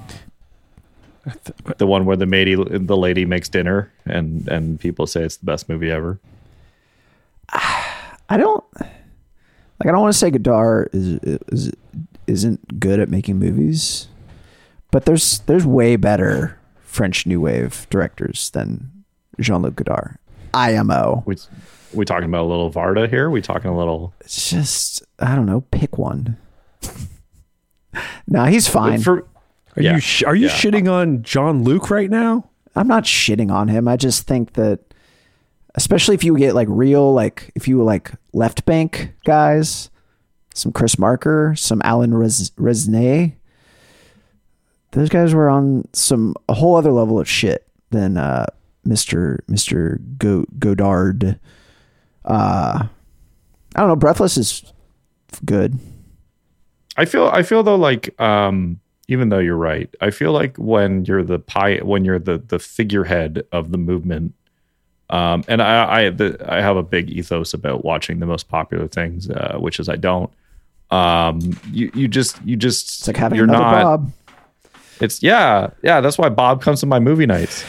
The one where the lady the lady makes dinner and and people say it's the best movie ever. I don't like. I don't want to say Godard is, is isn't good at making movies, but there's there's way better French New Wave directors than Jean Luc Godard. IMO. We we talking about a little Varda here. We talking a little It's just I don't know. Pick one. nah, he's fine. for Are Yeah. you sh- are you Yeah. shitting on John Luke right now? I'm not shitting on him. I just think that, especially if you get like real, like if you like left bank guys, some Chris Marker, some Alan Res- Resnais, those guys were on some a whole other level of shit than uh, Mr. Mr. Go- Godard. Uh, I don't know. Breathless is good. I feel I feel though like um even though you're right, I feel like when you're the pie when you're the the figurehead of the movement, um, and I I the, I have a big ethos about watching the most popular things, uh, which is I don't. Um, you you just you just It's like having you're another not. Bob. It's yeah yeah. That's why Bob comes to my movie nights.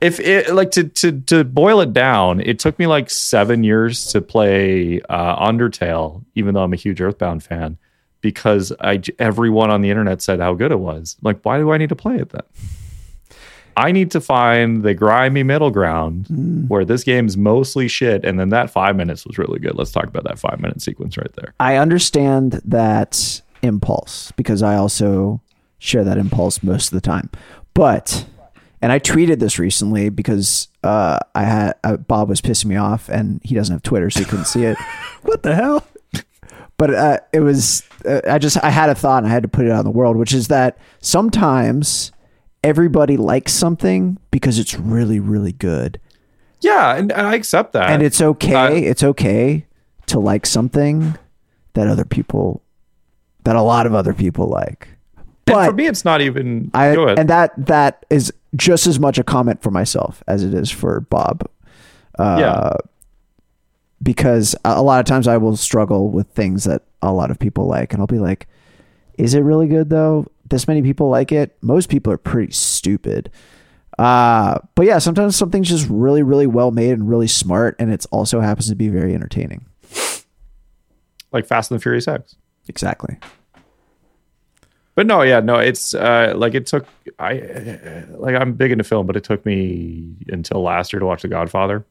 if it like to to to boil it down, it took me like seven years to play uh, Undertale, even though I'm a huge Earthbound fan, because I everyone on the internet said how good it was. Like, why do I need to play it then? I need to find the grimy middle ground where this game's mostly shit, and then that five minutes was really good. Let's talk about that five minute sequence right there. I understand that impulse because I also share that impulse most of the time. But and I tweeted this recently because uh, I had uh, Bob was pissing me off, and he doesn't have Twitter, so he couldn't see it. What the hell? But uh, it was uh, I just I had a thought, and I had to put it out in the world, which is that sometimes everybody likes something because it's really really good, Yeah, and, and I accept that. and it's okay. It's okay to like something that other people, that a lot of other people like. and But for me, it's not even. I go ahead. and that that is just as much a comment for myself as it is for Bob. Uh, Yeah. Because a a lot of times I will struggle with things that a lot of people like, and I'll be like, "Is it really good though? This many people like it. Most people are pretty stupid." Uh, but yeah, sometimes something's just really, really well made and really smart, and it also happens to be very entertaining. like Fast and the Furious X. Exactly. But no, yeah, no, it's uh, like it took I like I'm big into film, but it took me until last year to watch The Godfather,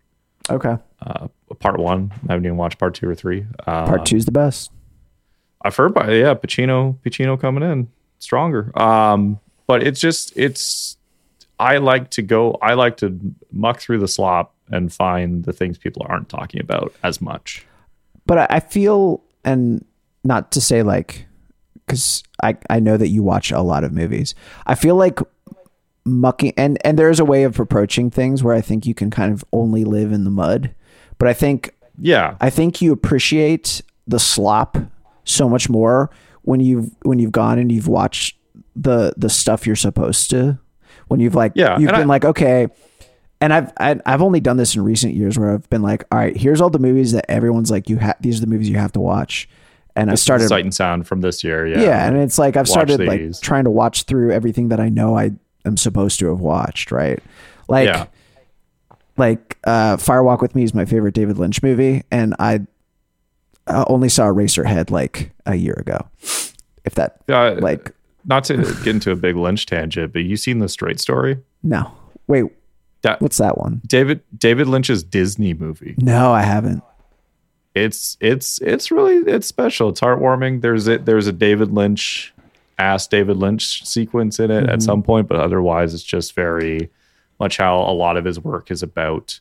Okay. uh, part one. I haven't even watched part two or three. Uh, Part two's the best. I've heard by yeah, Pacino, Pacino coming in stronger. Um, but it's just it's I like to go. I like to muck through the slop and find the things people aren't talking about as much. but I feel and not to say like because I, I know that you watch a lot of movies. I feel like mucking and and there's a way of approaching things where i think you can kind of only live in the mud but i think Yeah, i think you appreciate the slop so much more when you've when you've gone and you've watched the the stuff you're supposed to. When you've like Yeah, you've been I- like okay and I've I've only done this in recent years where I've been like, all right, here's all the movies that everyone's like, you have these are the movies you have to watch, and I started, Sight and Sound from this year. Yeah, yeah. and it's like I've started like trying to watch through everything that I know I am supposed to have watched, right? Like, Yeah. like uh, Fire Walk with Me is my favorite David Lynch movie, and I uh, only saw Eraserhead like a year ago, if that Uh, like not to get into a big Lynch tangent, but you seen the Straight Story? no, wait, That what's that one? David David Lynch's Disney movie. No, I haven't. It's it's it's really it's special. It's heartwarming. There's a there's a David Lynch ass David Lynch sequence in it at some point, but otherwise it's just very much how a lot of his work is about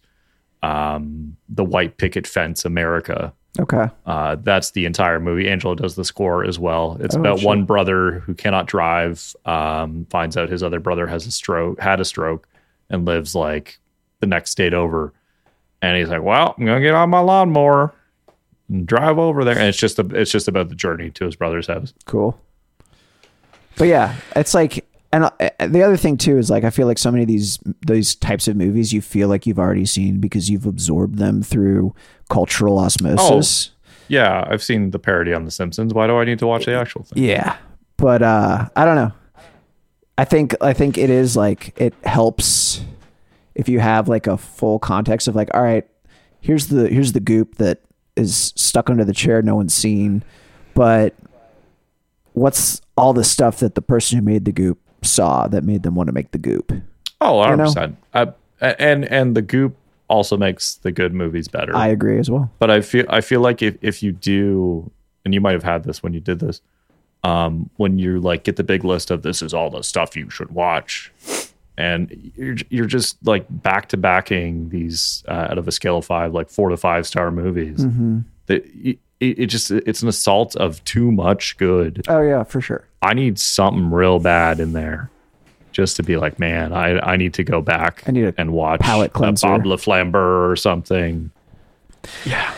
um, the white picket fence America. Okay, Uh, that's the entire movie. Angelo does the score as well. It's Oh, about shit. one brother who cannot drive, um, finds out his other brother has a stroke, had a stroke, and lives like the next state over. And he's like, "Well, I'm gonna get on my lawnmower drive over there." And it's just a, it's just about the journey to his brother's house. cool. But yeah, it's like, and uh, the other thing too is like I feel like so many of these these types of movies you feel like you've already seen because you've absorbed them through cultural osmosis. Yeah, I've seen the parody on The Simpsons. Why do I need to watch the actual thing? Yeah, but uh, I don't know. I think I think it is like it helps if you have like a full context of like, all right, here's the here's the goop that is stuck under the chair, no one's seen, but what's all the stuff that the person who made the goop saw that made them want to make the goop? Oh, 100 You know? percent. Uh, and and the goop also makes the good movies better. I agree as well. but I feel I feel like if if you do, and you might have had this when you did this, um, when you like get the big list of this is all the stuff you should watch, and you're you're just like back to backing these uh, out of a scale of five, like four to five star movies. That it, it just it's an assault of too much good. Oh yeah, for sure. I need something real bad in there. Just to be like, man, I, I need to go back I need a and watch palate cleanser. Bob le Flambeur or something. Yeah.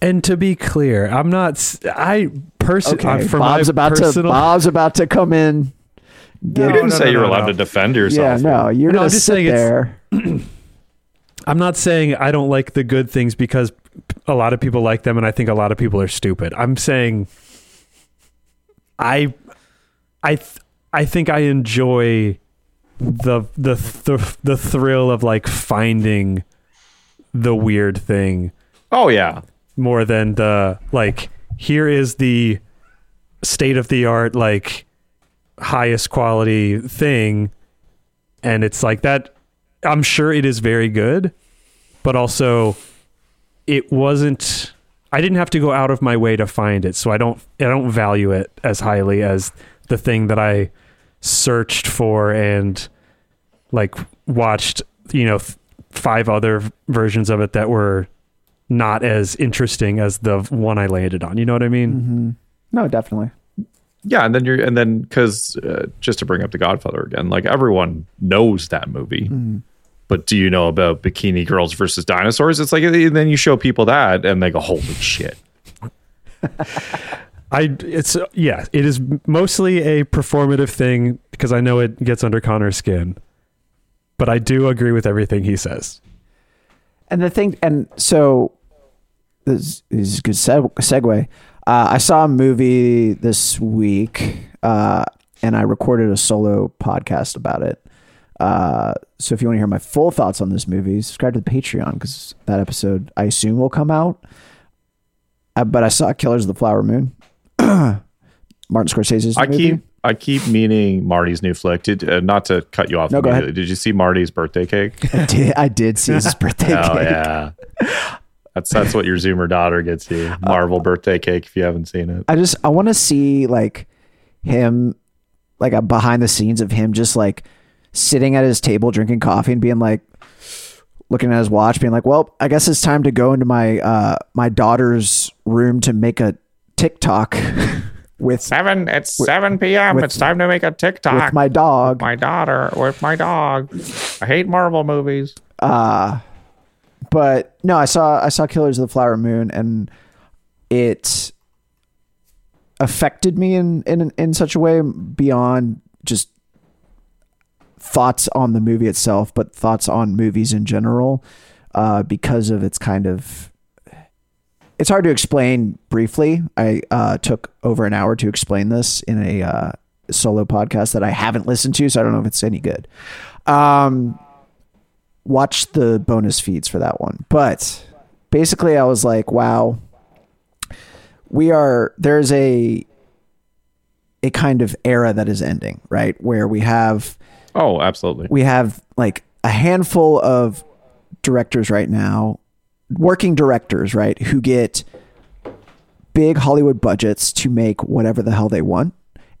And to be clear, I'm not. I personally, Okay, Bob's my about personal, to Bob's about to come in. Get You didn't no, say no, you're no, allowed no. to defend yourself. yeah, no, you're No, gonna just sit saying there. I'm not saying I don't like the good things because a lot of people like them, and I think a lot of people are stupid. I'm saying I, I, th- I think I enjoy the the the the thrill of like finding the weird thing Oh yeah. more than the like here is the state of the art like highest quality thing and it's like that I'm sure it is very good but also it wasn't I didn't have to go out of my way to find it so I don't I don't value it as highly as the thing that I searched for and like watched you know five other versions of it that were not as interesting as the one I landed on. You know what I mean? hmm No, definitely. Yeah, and then you're and then because uh, just to bring up the Godfather again, like everyone knows that movie, Mhm. but do you know about Bikini Girls versus Dinosaurs? It's like and then you show people that and they go, "Holy shit!" I it's yeah, it is mostly a performative thing because I know it gets under Connor's skin. But I do agree with everything he says. And the thing, and so this is a good seg- segue. Uh, I saw a movie this week, uh, and I recorded a solo podcast about it. Uh, so if you want to hear my full thoughts on this movie, subscribe to the Patreon because that episode I assume will come out. Uh, but I saw Killers of the Flower Moon, Martin Scorsese's I movie. keep I keep meaning Marty's new flick. Did uh, not to cut you off. No, go ahead. Did you see Marty's birthday cake? I did, I did see his birthday oh cake. yeah, that's that's what your Zoomer daughter gets you. Marvel birthday cake. If you haven't seen it, I just I want to see like him like a behind the scenes of him just like sitting at his table drinking coffee and being like looking at his watch being like, "Well, I guess it's time to go into my uh my daughter's room to make a TikTok with seven. It's seven p.m. with- it's time to make a TikTok. with my dog." my daughter with my dog. I hate Marvel movies. Uh but no, I saw I saw Killers of the Flower Moon and it affected me in in in such a way beyond just thoughts on the movie itself, but thoughts on movies in general, uh, because of its kind of. It's hard to explain briefly. I uh, took over an hour to explain this in a uh, solo podcast that I haven't listened to, so I don't know if it's any good. Um, watch the bonus feeds for that one, but basically, I was like, "Wow, we are." There's a a kind of era that is ending, right? Where we have Oh, absolutely. we have like a handful of directors right now, working directors, right, who get big Hollywood budgets to make whatever the hell they want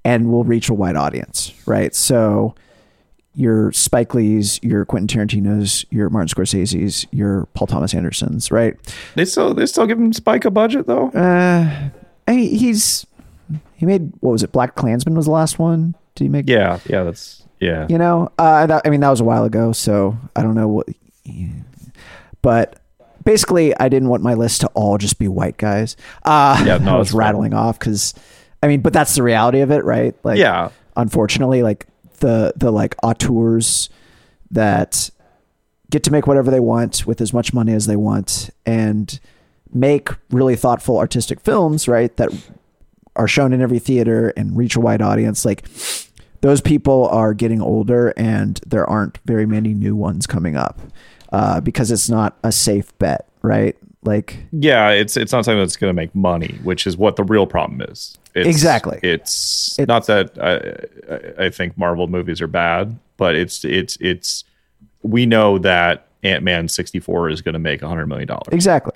and will reach a wide audience, right? So your Spike Lee's, your Quentin Tarantino's, your Martin Scorsese's, your Paul Thomas Anderson's, right? They still they still give him Spike a budget though. Uh, I mean, he's he made what was it? BlacKkKlansman was the last one. Did he make? Yeah, yeah, that's yeah. You know, uh, that, I mean, that was a while ago, so I don't know what. But basically, I didn't want my list to all just be white guys. Uh, Yeah, no, I was rattling off because, I mean, but that's the reality of it, right? Like, yeah, unfortunately, like the the like auteurs that get to make whatever they want with as much money as they want and make really thoughtful artistic films, right? That are shown in every theater and reach a wide audience. Like those people are getting older, and there aren't very many new ones coming up uh, because it's not a safe bet, right? Like yeah. It's it's not something that's going to make money, which is what the real problem is. It's, Exactly. It's, It's- not that I, I I think Marvel movies are bad, but it's it's it's we know that Ant Man sixty four is going to make a hundred million dollars. Exactly.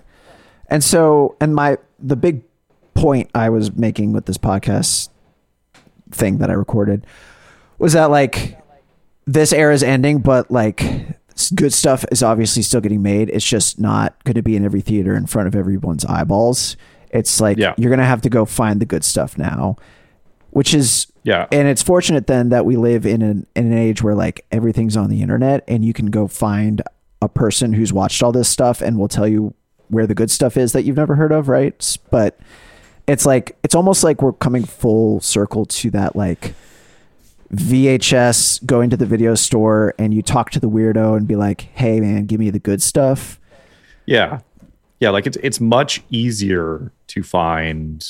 And so, and my the big point I was making with this podcast thing that I recorded was that like this era is ending, but like good stuff is obviously still getting made. It's just not going to be in every theater in front of everyone's eyeballs. It's like Yeah. you're going to have to go find the good stuff now, which is Yeah, and it's fortunate then that we live in an in an age where like everything's on the internet and you can go find a person who's watched all this stuff and will tell you where the good stuff is that you've never heard of, right? But it's like it's almost like we're coming full circle to that like VHS going to the video store and you talk to the weirdo and be like, "Hey man, give me the good stuff." Yeah. Yeah, like it's it's much easier to find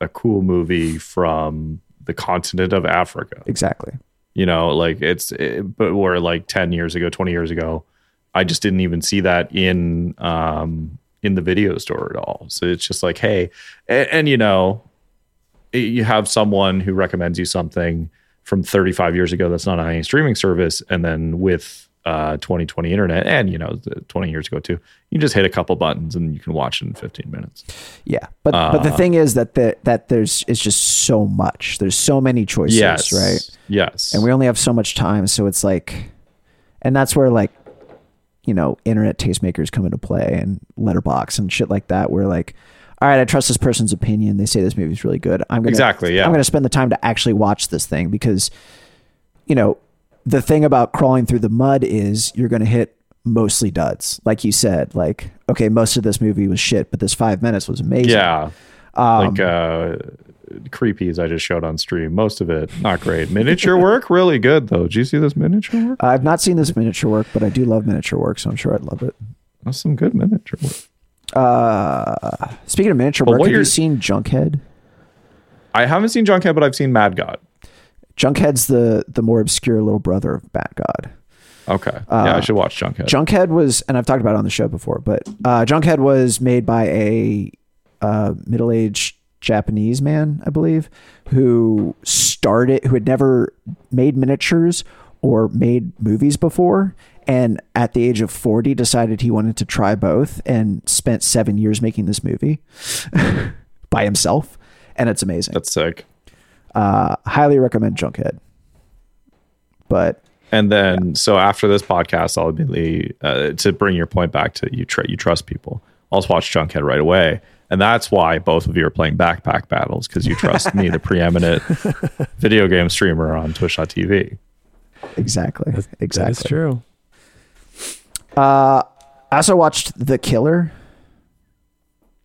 a cool movie from the continent of Africa. Exactly. You know, like it's it, but where like 10 years ago, 20 years ago, I just didn't even see that in um in the video store at all. So it's just like, hey, and, and you know, you have someone who recommends you something from 35 years ago that's not on any streaming service and then with uh 2020 internet and you know 20 years ago too you just hit a couple buttons and you can watch it in 15 minutes Yeah, but but the Uh, thing is that the, that there's it's just so much. There's so many choices, yes right? yes and we only have so much time so it's like and that's where like you know internet tastemakers come into play and Letterboxd and shit like that where like all right i trust this person's opinion they say this movie's really good i'm gonna Exactly, yeah. i'm gonna spend the time to actually watch this thing because you know the thing about crawling through the mud is you're gonna hit mostly duds like you said like okay most of this movie was shit but this five minutes was amazing Yeah. um, like uh creepies I just showed on stream. Most of it not great. Miniature work really good though. Did you see this miniature work? i've not seen this miniature work but i do love miniature work so i'm sure i'd love it That's some good miniature work. uh speaking of miniature But work what have you seen junkhead I haven't seen Junkhead, but I've seen Mad God. Junkhead's the the more obscure little brother of Mad God. Okay. yeah, I Uh, should watch Junkhead. Junkhead was, and I've talked about it on the show before, but uh, Junkhead was made by a uh, middle aged Japanese man, I believe, who started, who had never made miniatures or made movies before. And at the age of 40, decided he wanted to try both and spent seven years making this movie by himself. And it's amazing. That's sick. Uh, highly recommend Junkhead. But And then, so after this podcast, I'll immediately uh, to bring your point back to you. Tr- you trust people. I'll just watch Junkhead right away, and that's why both of you are playing backpack battles because you trust me, the preeminent video game streamer on Twitch.tv. exactly. exactly. That is true. Uh, I also watched The Killer.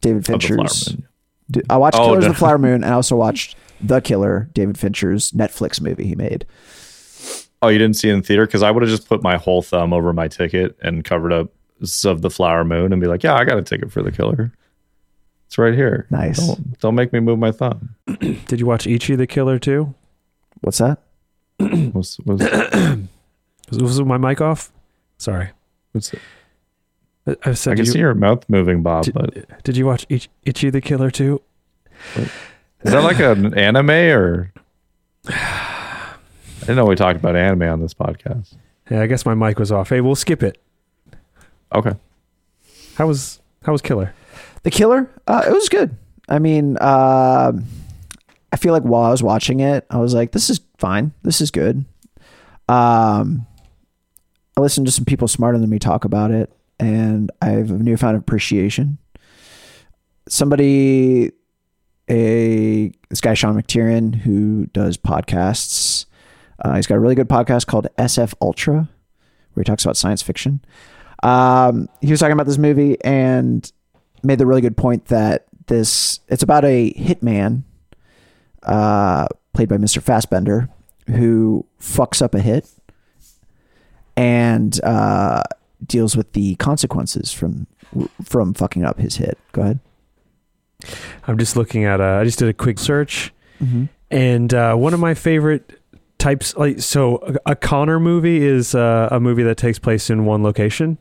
David Of the Flower Fincher's. Moon. D- I watched Oh, Killers no. of the Flower Moon, and I also watched The Killer, David Fincher's Netflix movie he made. Oh, you didn't see it in theater because I would have just put my whole thumb over my ticket and covered up of the Flower Moon and be like, "Yeah, I got a ticket for the Killer. It's right here. Nice. Don't, don't make me move my thumb." Did you watch Ichi the Killer too? What's that? Was, was, Was, was my mic off? Sorry. what's, I, I said, I can you- see your mouth moving, Bob. did, but did you watch Ich, Ichi the Killer too? Is that like an anime or? I didn't know we talked about anime on this podcast. Yeah, I guess my mic was off. Hey, we'll skip it. Okay. How was how was Killer? The Killer? Uh, it was good. I mean, uh, I feel like while I was watching it, I was like, this is fine. This is good. Um, I listened to some people smarter than me talk about it, and I have a newfound appreciation. Somebody, a this guy Sean McTiernan, who does podcasts. Uh, he's got a really good podcast called SF Ultra, where he talks about science fiction. Um, he was talking about this movie and made the really good point that this it's about a hitman, uh, played by Mr. Fassbender, who fucks up a hit and uh, deals with the consequences from from fucking up his hit. Go ahead. I'm just looking at. Uh, I just did a quick search, Mm-hmm. and uh, one of my favorite types, like so, a, a Connor movie is uh, a movie that takes place in one location.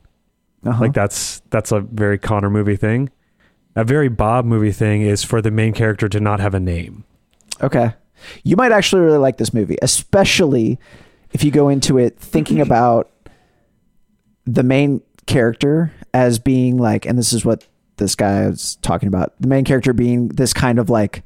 Uh-huh. Like that's that's a very Connor movie thing. A very Bob movie thing is for the main character to not have a name. Okay. You might actually really like this movie, especially if you go into it thinking about the main character as being like, and this is what this guy was talking about the main character being this kind of like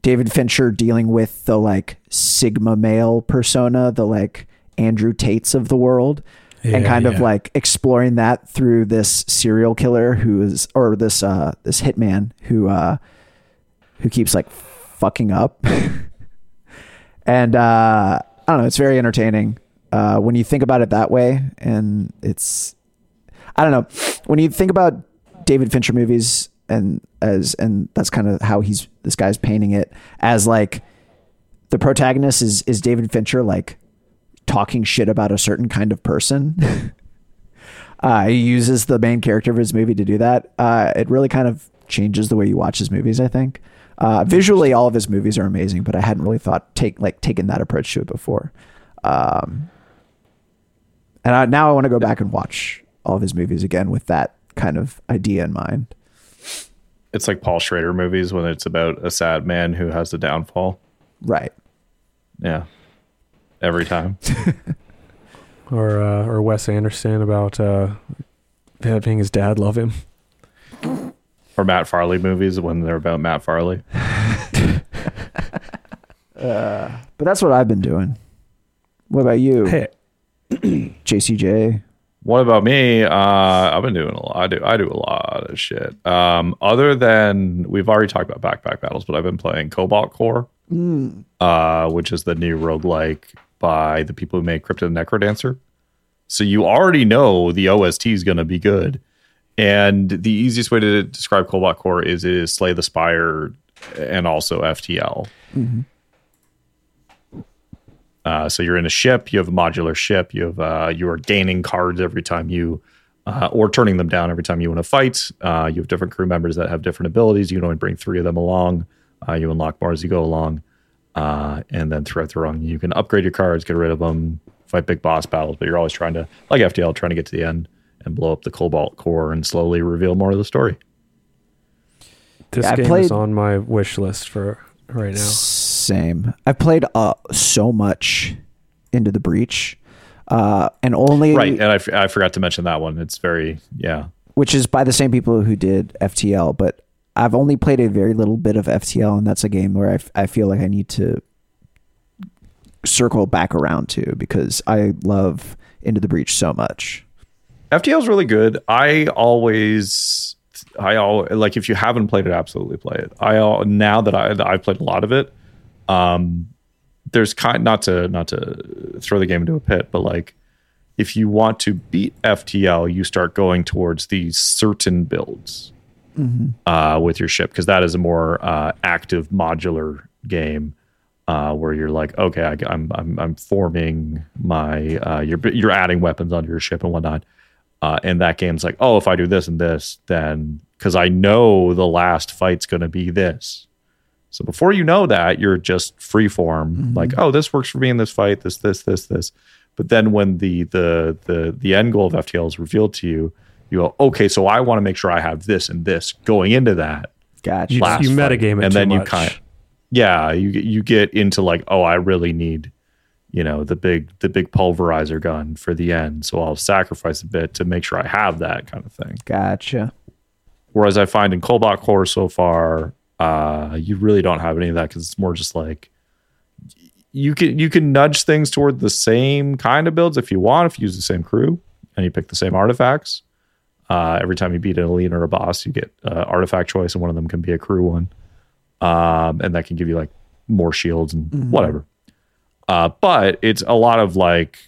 David Fincher dealing with the like Sigma male persona, the like Andrew Tates of the world and Yeah, kind of like exploring that through this serial killer who is or this uh this hitman who uh who keeps like fucking up. And uh i don't know it's very entertaining. Uh when you think about it that way and it's i don't know when you think about david fincher movies and as and that's kind of how he's this guy's painting it as like the protagonist is is david fincher like talking shit about a certain kind of person uh, he uses the main character of his movie to do that. Uh, it really kind of changes the way you watch his movies. I think uh, visually, all of his movies are amazing, but I hadn't really thought take like taken that approach to it before. Um, and I, now I want to go back and watch all of his movies again with that kind of idea in mind. It's like Paul Schrader movies when it's about a sad man who has the downfall. Right. Yeah. Every time. or uh, or Wes Anderson about uh, having his dad love him. or Matt Farley movies when they're about Matt Farley. Uh, but that's what I've been doing. What about you? Hey, JCJ. What about me? Uh, I've been doing a lot. I do. I do a lot of shit. Um, other than we've already talked about backpack battles, but I've been playing Cobalt Core, uh, which is the new roguelike by the people who made Crypt of Necrodancer. So you already know the OST is going to be good. And the easiest way to describe Cobalt Core is it is Slay the Spire and also FTL. Uh, so you're in a ship. You have a modular ship. You have uh, you are gaining cards every time you, uh, or turning them down every time you want to fight. Uh, you have different crew members that have different abilities. You can only bring three of them along. Uh, you unlock more as you go along, uh, and then throughout the run, you can upgrade your cards, get rid of them, fight big boss battles. But you're always trying to, like FTL, trying to get to the end and blow up the Cobalt core and slowly reveal more of the story. This Yeah, game played- is on my wish list for right now. Same. I've played uh, so much into the breach, uh, and only Right, and I, f- I forgot to mention that one. It's very yeah. which is by the same people who did FTL, but I've only played a very little bit of FTL, and that's a game where I, f- I feel like I need to circle back around to because I love Into the Breach so much. FTL is really good. I always, I all like if you haven't played it, absolutely play it. I all now that I that I've played a lot of it, um, there's kind not to not to throw the game into a pit, but like if you want to beat FTL, you start going towards these certain builds uh, with your ship because that is a more uh, active modular game uh, where you're like, okay, I, I'm I'm I'm forming my uh, you're you're adding weapons onto your ship and whatnot. Uh, and that game's like, oh, if I do this and this, then because I know the last fight's going to be this. So before you know that, you're just free form, like, oh, this works for me in this fight, this, this, this, this. But then when the the the the end goal of FTL is revealed to you, you go, okay, so I want to make sure I have this and this going into that. Gotcha. You, you metagame it and too then you much. kind yeah you you get into like oh i really need you know the big the big pulverizer gun for the end. So i'll sacrifice a bit to make sure i have that kind of thing. Gotcha. whereas i find in cobalt core so far uh you really don't have any of that because it's more just like you can you can nudge things toward the same kind of builds if you want if you use the same crew and you pick the same artifacts. Uh, every time you beat an elite or a boss you get uh, artifact choice and one of them can be a crew one. Um, and that can give you like more shields and whatever. Uh, but it's a lot of like,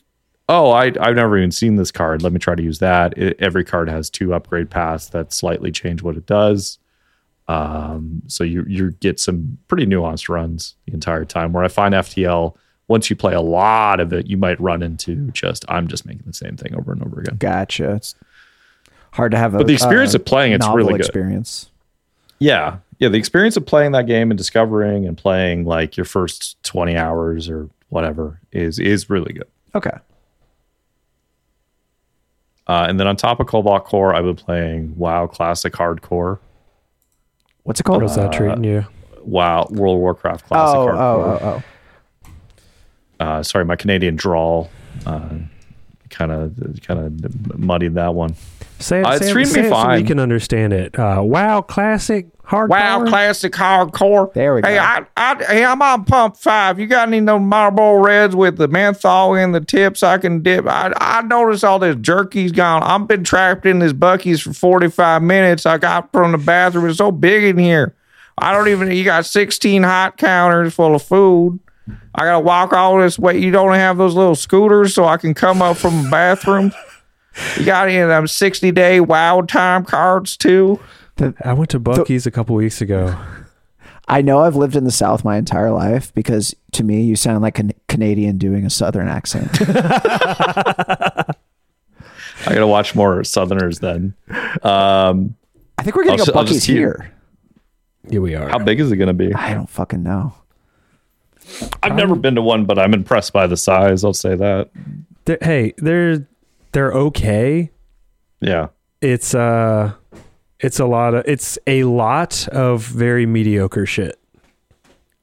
oh, I, I've never even seen this card. Let me try to use that. It, every card has two upgrade paths that slightly change what it does. Um, so you you get some pretty nuanced runs the entire time. Where I find FTL, once you play a lot of it, you might run into just I'm just making the same thing over and over again. Gotcha. It's hard to have a But the experience uh, of playing it's really good. experience. Yeah. Yeah. The experience of playing that game and discovering and playing like your first 20 hours or whatever is is really good. Okay. Uh, and then on top of Cobalt Core, I've been playing WoW Classic Hardcore, What's it called? How's that treating you? WoW World of Warcraft Classic oh, Hardcore. oh, oh, oh. Uh, sorry, my Canadian drawl kind of kind of muddied that one. Say it, Uh, it's say it- say it so fine. we can understand it. Uh, wow, classic hardcore. WoW Classic Hardcore. There we Hey, go. I, I, hey, I'm on pump five. You got any of those Marlboro Reds with the menthol in the tips I can dip? I, I noticed all this jerky's gone. I've been trapped in this Buc-ee's for 45 minutes. I got from the bathroom. It's so big in here. I don't even, you got 16 hot counters full of food. I got to walk all this way. You don't have those little scooters so I can come up from the bathroom. You got any of them 60 day wild time cards too? I went to Buc-ee's a couple weeks ago. I know I've lived in the South my entire life because to me you sound like a Canadian doing a Southern accent. I got to watch more Southerners then. Um, I think we're getting I'll a s- I'll just Buc-ee's hear- here. Here we are. how big is it going to be? I don't fucking know. I've never been to one, but I'm impressed by the size. I'll say that. They're- hey, they're they're okay. Yeah. It's uh, it's a lot of it's a lot of very mediocre shit.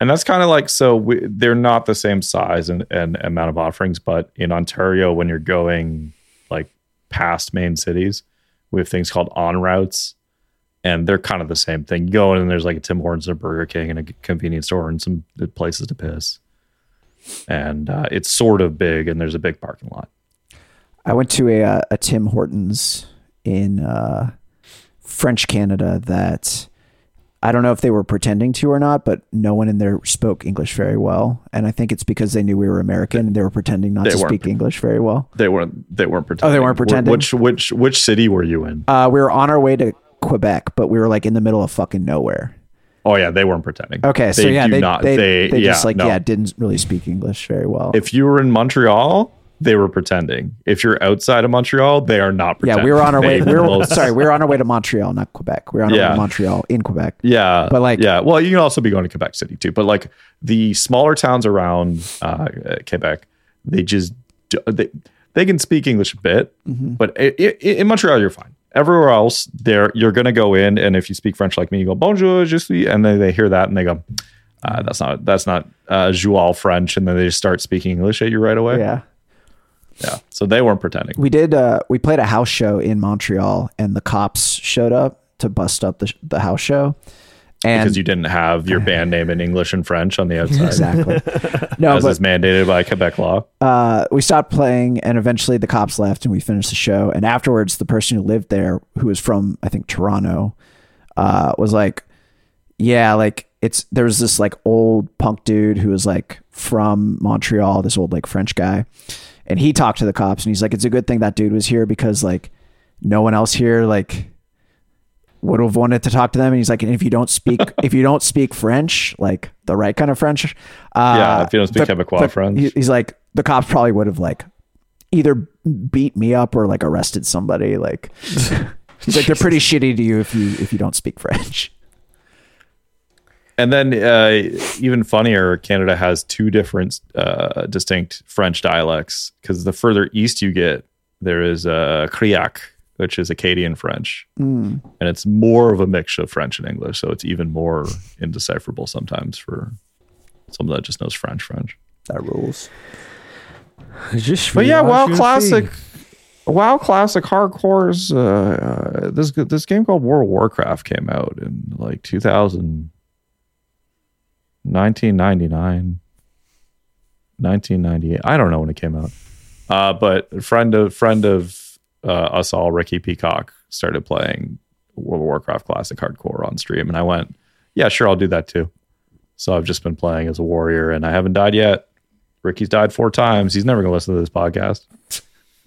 And that's kind of like so we, they're not the same size and, and amount of offerings, but in Ontario, when you're going like past main cities, we have things called ONroutes, and they're kind of the same thing. You go in and there's like a Tim Hortons, a Burger King, and a convenience store, and some places to piss. And uh, it's sort of big, and there's a big parking lot. I went to a uh, a Tim Hortons in uh, French Canada that I don't know if they were pretending to or not, but no one in there spoke English very well, and I think it's because they knew we were American and they were pretending not They to speak pre- English very well. They weren't. They weren't pretending. Oh, they weren't pretending? Which which which city were you in? Uh, we were on our way to Quebec, but we were like in the middle of fucking nowhere. Oh yeah, they weren't pretending. Okay, so They yeah, they not. they, they, they yeah, just like no. yeah didn't really speak English very well. If you were in Montreal, they were pretending. If you're outside of Montreal, they are not pretending. yeah, we were on our way. We were sorry, we were on our way to Montreal, not Quebec. We were on our way to Montreal in Quebec. Yeah, But, like- yeah. Well, you can also be going to Quebec City too. But like the smaller towns around uh, Quebec, they just they they can speak English a bit, Mm-hmm. but i i in Montreal you're fine. Everywhere else, there you're gonna go in, and if you speak French like me, you go Bonjour, je suis, and then they hear that and they go, uh, "That's not that's not uh, Joual French," and then they just start speaking English at you right away. Yeah. yeah. So they weren't pretending. We did. Uh, we played a house show in Montreal, and the cops showed up to bust up the the house show. And because you didn't have your band name in English and French on the outside, exactly. No, as but is mandated by Quebec law. uh, we stopped playing, and eventually the cops left, and we finished the show. And afterwards, the person who lived there, who was from I think Toronto, uh, was like, "Yeah, like it's there was this like old punk dude who was like from Montreal, this old like French guy, and he talked to the cops, and he's like, it's a good thing that dude was here because like no one else here like." Would have wanted to talk to them. And he's like and if you don't speak if you don't speak french like the right kind of french uh Yeah, if you don't speak the- Quebecois the- French. he's like the cops probably would have like either beat me up or like arrested somebody like he's like they're pretty shitty to you if you if you don't speak french. And then uh, even funnier, Canada has two different uh, distinct French dialects because the further east you get, there is uh, Chiac, which is Acadian French, Mm. and it's more of a mix of French and English, so it's even more indecipherable sometimes for someone that just knows French. French. that rules Just But yeah, watch WoW Classic, WoW Classic Hardcore's uh, uh, this this game called World of Warcraft came out in like 2000, 1999, 1998. I don't know when it came out. Uh, but a friend of friend of uh, us all, Ricky Peacock, started playing World of Warcraft Classic Hardcore on stream, and I went, "Yeah, sure, I'll do that too." So I've just been playing as a warrior, and I haven't died yet. Ricky's died four times. He's never going to listen to this podcast.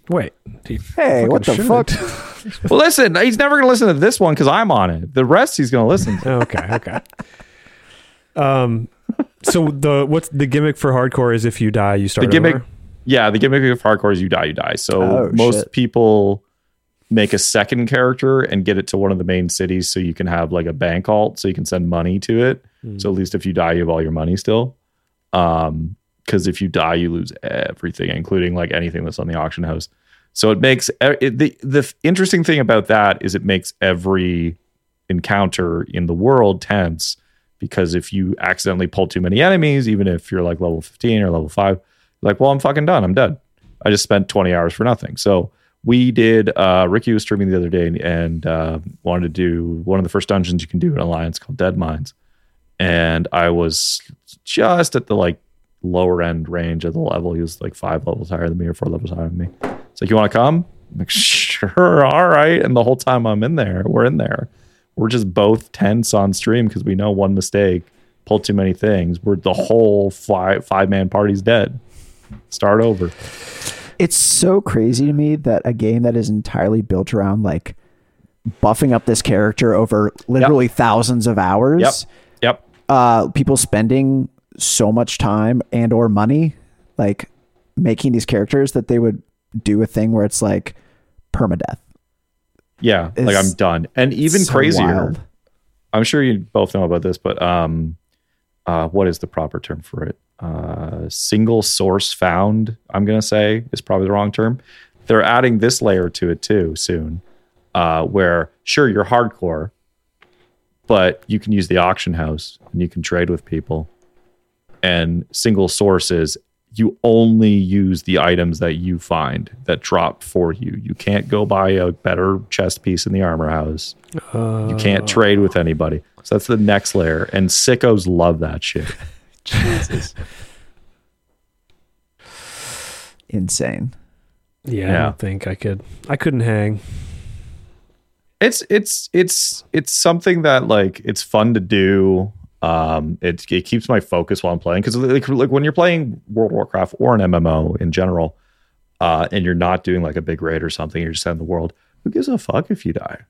Wait. dude, hey what the should. fuck Well, listen, he's never going to listen to this one because I'm on it. The rest he's going to listen to. okay, okay. Um, so the what's the gimmick for hardcore is if you die, you start The gimmick, over? Yeah, the gimmick of hardcore is you die, you die. So Oh, most shit. people make a second character and get it to one of the main cities so you can have like a bank alt so you can send money to it. So at least if you die, you have all your money still. Um, because if you die, you lose everything, including like anything that's on the auction house. So it makes it, the the interesting thing about that is it makes every encounter in the world tense because if you accidentally pull too many enemies, even if you're like level 15 or level five, like, well, I'm fucking done. I'm dead. I just spent 20 hours for nothing. So we did, uh, Ricky was streaming the other day and uh, wanted to do one of the first dungeons you can do in Alliance called Deadmines. And I was just at the like lower end range of the level. He was like five levels higher than me or four levels higher than me. It's like, you want to come? I'm like, sure, all right. And the whole time I'm in there, we're in there. We're just both tense on stream because we know one mistake, pull too many things. We're the whole five five man party's dead. Start over. it's so crazy to me that a game that is entirely built around like buffing up this character over literally thousands of hours Yep. Yep. uh people spending so much time and or money like making these characters that they would do a thing where it's like permadeath Yeah. like I'm done. And even so crazier. wild. I'm sure you both know about this, but um, uh, what is the proper term for it? Uh, single source found. I'm gonna say is probably the wrong term. They're adding this layer to it too soon, uh, where sure you're hardcore, but you can use the auction house and you can trade with people. And single sources, you only use the items that you find that drop for you. You can't go buy a better chest piece in the armor house. You can't trade with anybody. So that's the next layer. And sickos love that shit. Jesus. Insane. Yeah, I don't think I could. I couldn't hang. it's it's it's it's something that like it's fun to do um it, it keeps my focus while i'm playing because like, like when you're playing world of warcraft or an mmo in general uh and you're not doing like a big raid or something you're just in the world who gives a fuck if you die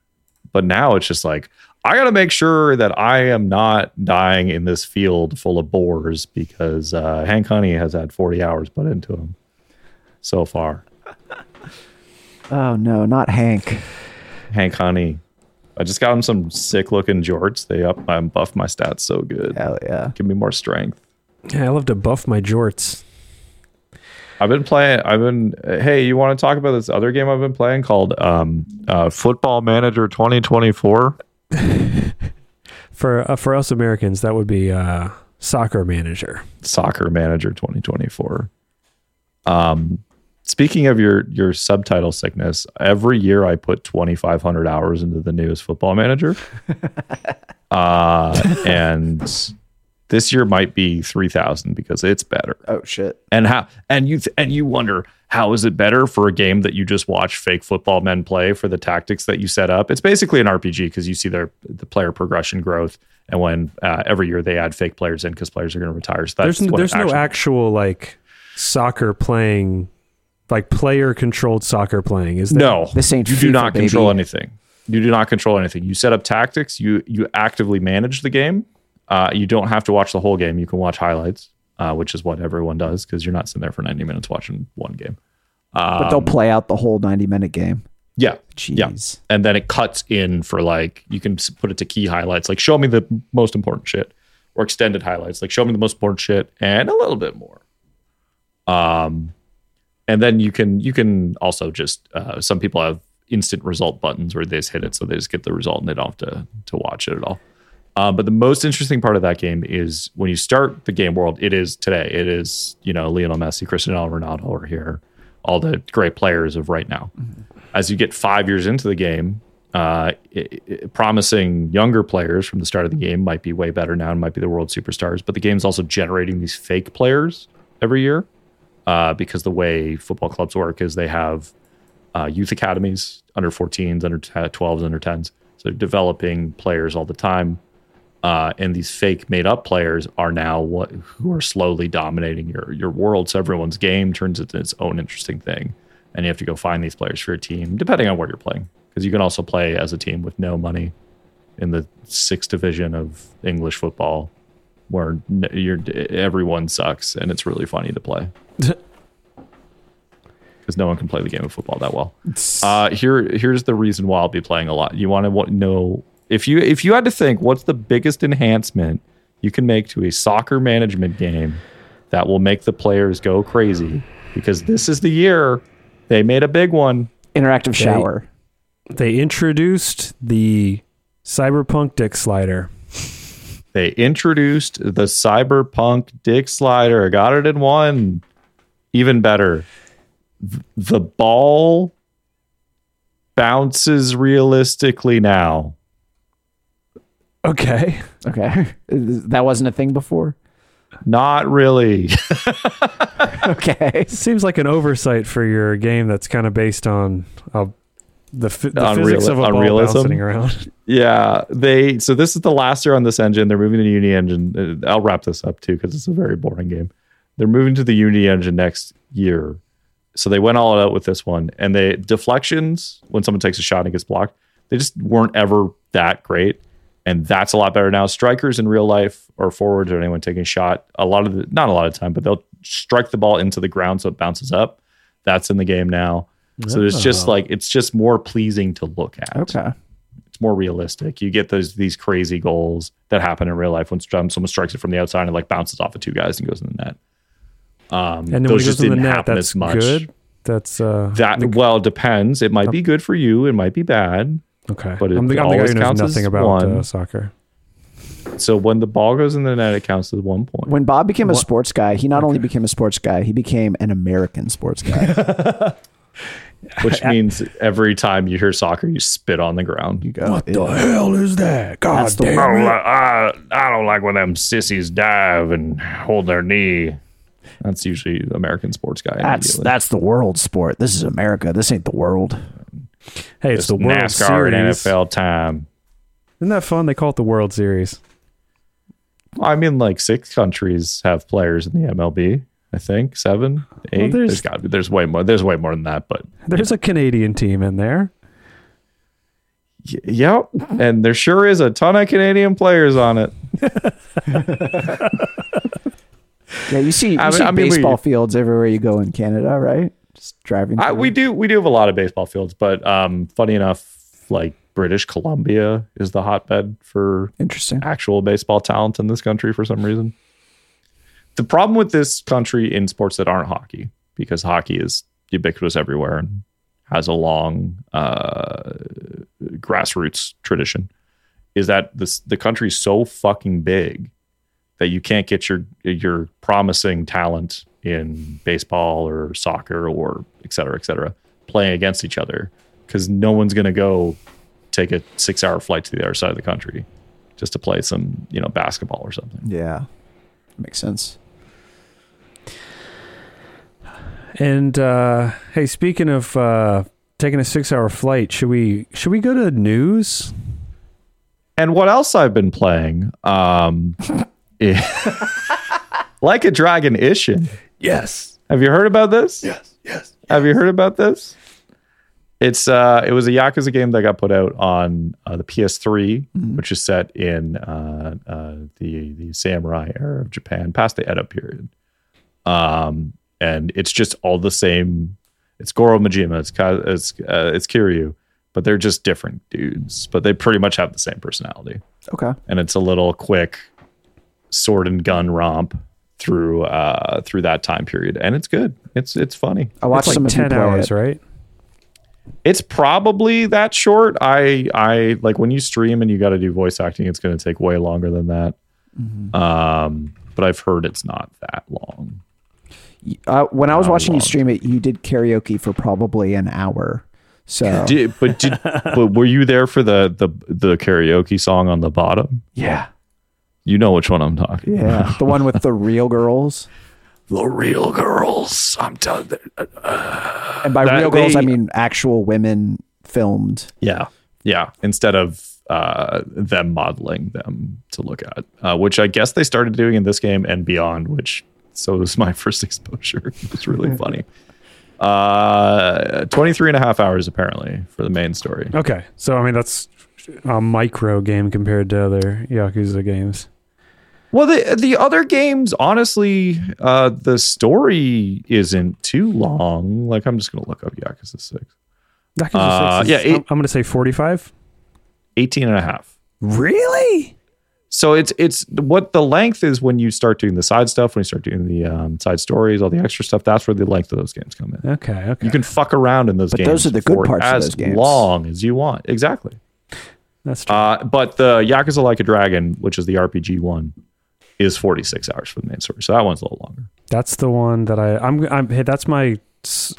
but now it's just like i gotta make sure that i am not dying in this field full of boars because uh hank honey has had 40 hours put into him so far Oh no, not Hank. Hank Honey. I just got him some sick looking jorts. They up my buff my stats so good. Hell yeah. Give me more strength. Yeah, I love to buff my jorts. I've been playing. I've been. Hey, you want to talk about this other game I've been playing called um, uh, Football Manager 2024? For uh, for us Americans, that would be uh, soccer manager. Soccer Manager 2024. Um, speaking of your your subtitle sickness, every year I put 2,500 hours into the newest Football Manager, uh, and this year might be 3,000 because it's better. Oh shit. and how and you th- and you wonder how is it better for a game that you just watch fake football men play for the tactics that you set up? It's basically an rpg because you see their the player progression growth and when uh, every year they add fake players in because players are going to retire. So that's there's n- what there's no actual like soccer playing, like player controlled soccer playing. Is there? no. This ain't you do FIFA, not control baby. anything. You do not control anything. You set up tactics. You you actively manage the game. Uh, you don't have to watch the whole game. You can watch highlights uh, which is what everyone does because you're not sitting there for 90 minutes watching one game But they'll play out the whole 90 minute game. yeah Jeez. Yeah. And then it cuts in for like, you can put it to key highlights, like show me the most important shit or extended highlights, like show me the most important shit and a little bit more. Um, and then you can, you can also just, uh, some people have instant result buttons where they just hit it. So they just get the result and they don't have to, to watch it at all. Um, but the most interesting part of that game is when you start the game world, it is today. It is, you know, Lionel Messi, Cristiano Ronaldo are here, all the great players of right now. As you get five years into the game, uh, i i promising younger players from the start of the game might be way better now and might be the world superstars. But the game's also generating these fake players every year uh, because the way football clubs work is they have uh, youth academies, under 14s, under 12s, under 10s. So developing players all the time. Uh, and these fake made up players are now what who are slowly dominating your your world. So everyone's game turns into its own interesting thing, and you have to go find these players for your team, depending on where you're playing. Because you can also play as a team with no money in the sixth division of English football, where you're everyone sucks, and it's really funny to play because no one can play the game of football that well. Uh, here, here's the reason why I'll be playing a lot. You want to know if you if you had to think what's the biggest enhancement you can make to a soccer management game that will make the players go crazy because this is the year they made a big one. Interactive shower. They introduced the cyberpunk dick slider. They introduced the cyberpunk dick slider. I got it in one. Even better. The ball bounces realistically now. Okay. Okay. that wasn't a thing before. Not really. Okay. Seems like an oversight for your game that's kind of based on uh, the, f- the On physics of a on ball realism? bouncing around. Yeah, they. So this is the last year on this engine. They're moving to the Unity engine. Uh, I'll wrap this up too because it's a very boring game. They're moving to the Unity engine next year. So they went all out with this one, and they deflections when someone takes a shot and gets blocked. They just weren't ever that great, and that's a lot better now. Strikers in real life or forwards or anyone taking a shot, a lot of the not a lot of time, but they'll strike the ball into the ground so it bounces up. That's in the game now. So there's just like it's just more pleasing to look at Okay. it's more realistic. You get those these crazy goals that happen in real life when someone strikes it from the outside and like bounces off of two guys and goes in the net. Um, And then those just goes in the didn't net, happen that's as much. good. That's uh That well depends. It might be good for you. It might be bad. Okay. but it I'm the, I'm the guy always who knows counts as nothing about one. uh, soccer. So when the ball goes in the net, it counts as one point. When Bob became a What- sports guy, he not only became a sports guy, he became an American sports guy. Which means every time you hear soccer, you spit on the ground. You go. What the hell is that? God That's the damn I don't, it. like, I, I don't like when them sissies dive and hold their knee. That's usually the American sports guy. That's immediately. that's the world sport. This is America. This ain't the world. Hey, it's Just the World NASCAR and Series. NFL time. Isn't that fun? They call it the World Series. I mean, like six countries have players in the MLB. I think seven, eight. there's- there's got to be. There's way more. There's way more than that. But There's a Canadian team in there. y- yep, and there sure is a ton of Canadian players on it. Yeah, you see, you I mean- see I mean, we- baseball fields everywhere you go in Canada, right? Just driving. I, we do we do have a lot of baseball fields, but um, funny enough, like British Columbia is the hotbed for Interesting. actual baseball talent in this country for some reason. The problem with this country in sports that aren't hockey, because hockey is ubiquitous everywhere and has a long uh, grassroots tradition, is that this the country's so fucking big that you can't get your your promising talent in baseball or soccer or et cetera, et cetera, playing against each other because no one's going to go take a six hour flight to the other side of the country just to play some, you know, basketball or something. Yeah, makes sense. And uh, hey, speaking of uh, taking a six-hour flight, should we should we go to news? And what else I've been playing? Um, like a Dragon Ishin. Yes. Have you heard about this? Yes. Yes. Have you heard about this? It's uh, it was a Yakuza game that got put out on uh, the PS3, which is set in uh, uh, the the samurai era of Japan, past the Edo period. Um, and it's just all the same. It's Goro Majima, it's Ka- it's uh, it's Kiryu, but they're just different dudes. But they pretty much have the same personality, Okay. and it's a little quick sword and gun romp through uh through that time period, and it's good. It's it's funny. I watched It's some like of ten play hours, it. right? It's probably that short. I I like when you stream and you got to do voice acting. It's going to take way longer than that. Um, but I've heard it's not that long. Uh, when I was Not watching you stream it, you did karaoke for probably an hour. So Did, but did but were you there for the the the karaoke song on the bottom? yeah, You know which one I'm talking. yeah, the one with the real girls. the real girls. I'm telling. And by That real girls, I mean actual women filmed. Yeah, yeah. Instead of uh, them modeling them to look at, uh, which I guess they started doing in this game and beyond. Which so was my first exposure. It's really funny. Uh, 23 and a half hours apparently for the main story. Okay, so I mean that's a micro game compared to other Yakuza games. Well, the the other games, honestly, uh, the story isn't too long. Like I'm just gonna look up Yakuza 6. Yakuza Uh, 6 is- yeah, it- I'm, I'm going to say 45. 18 and a half. Really? So it's it's what the length is when you start doing the side stuff, when you start doing the um, side stories, all the extra stuff. That's where the length of those games come in. Okay, okay. You can fuck around in those But games. those are the good for parts of as those games. long as you want. Exactly. That's true. Uh, but the Yakuza Like a Dragon, which is the RPG one, is 46 hours for the main story. So that one's a little longer. that's the one that I I'm I'm hey, that's my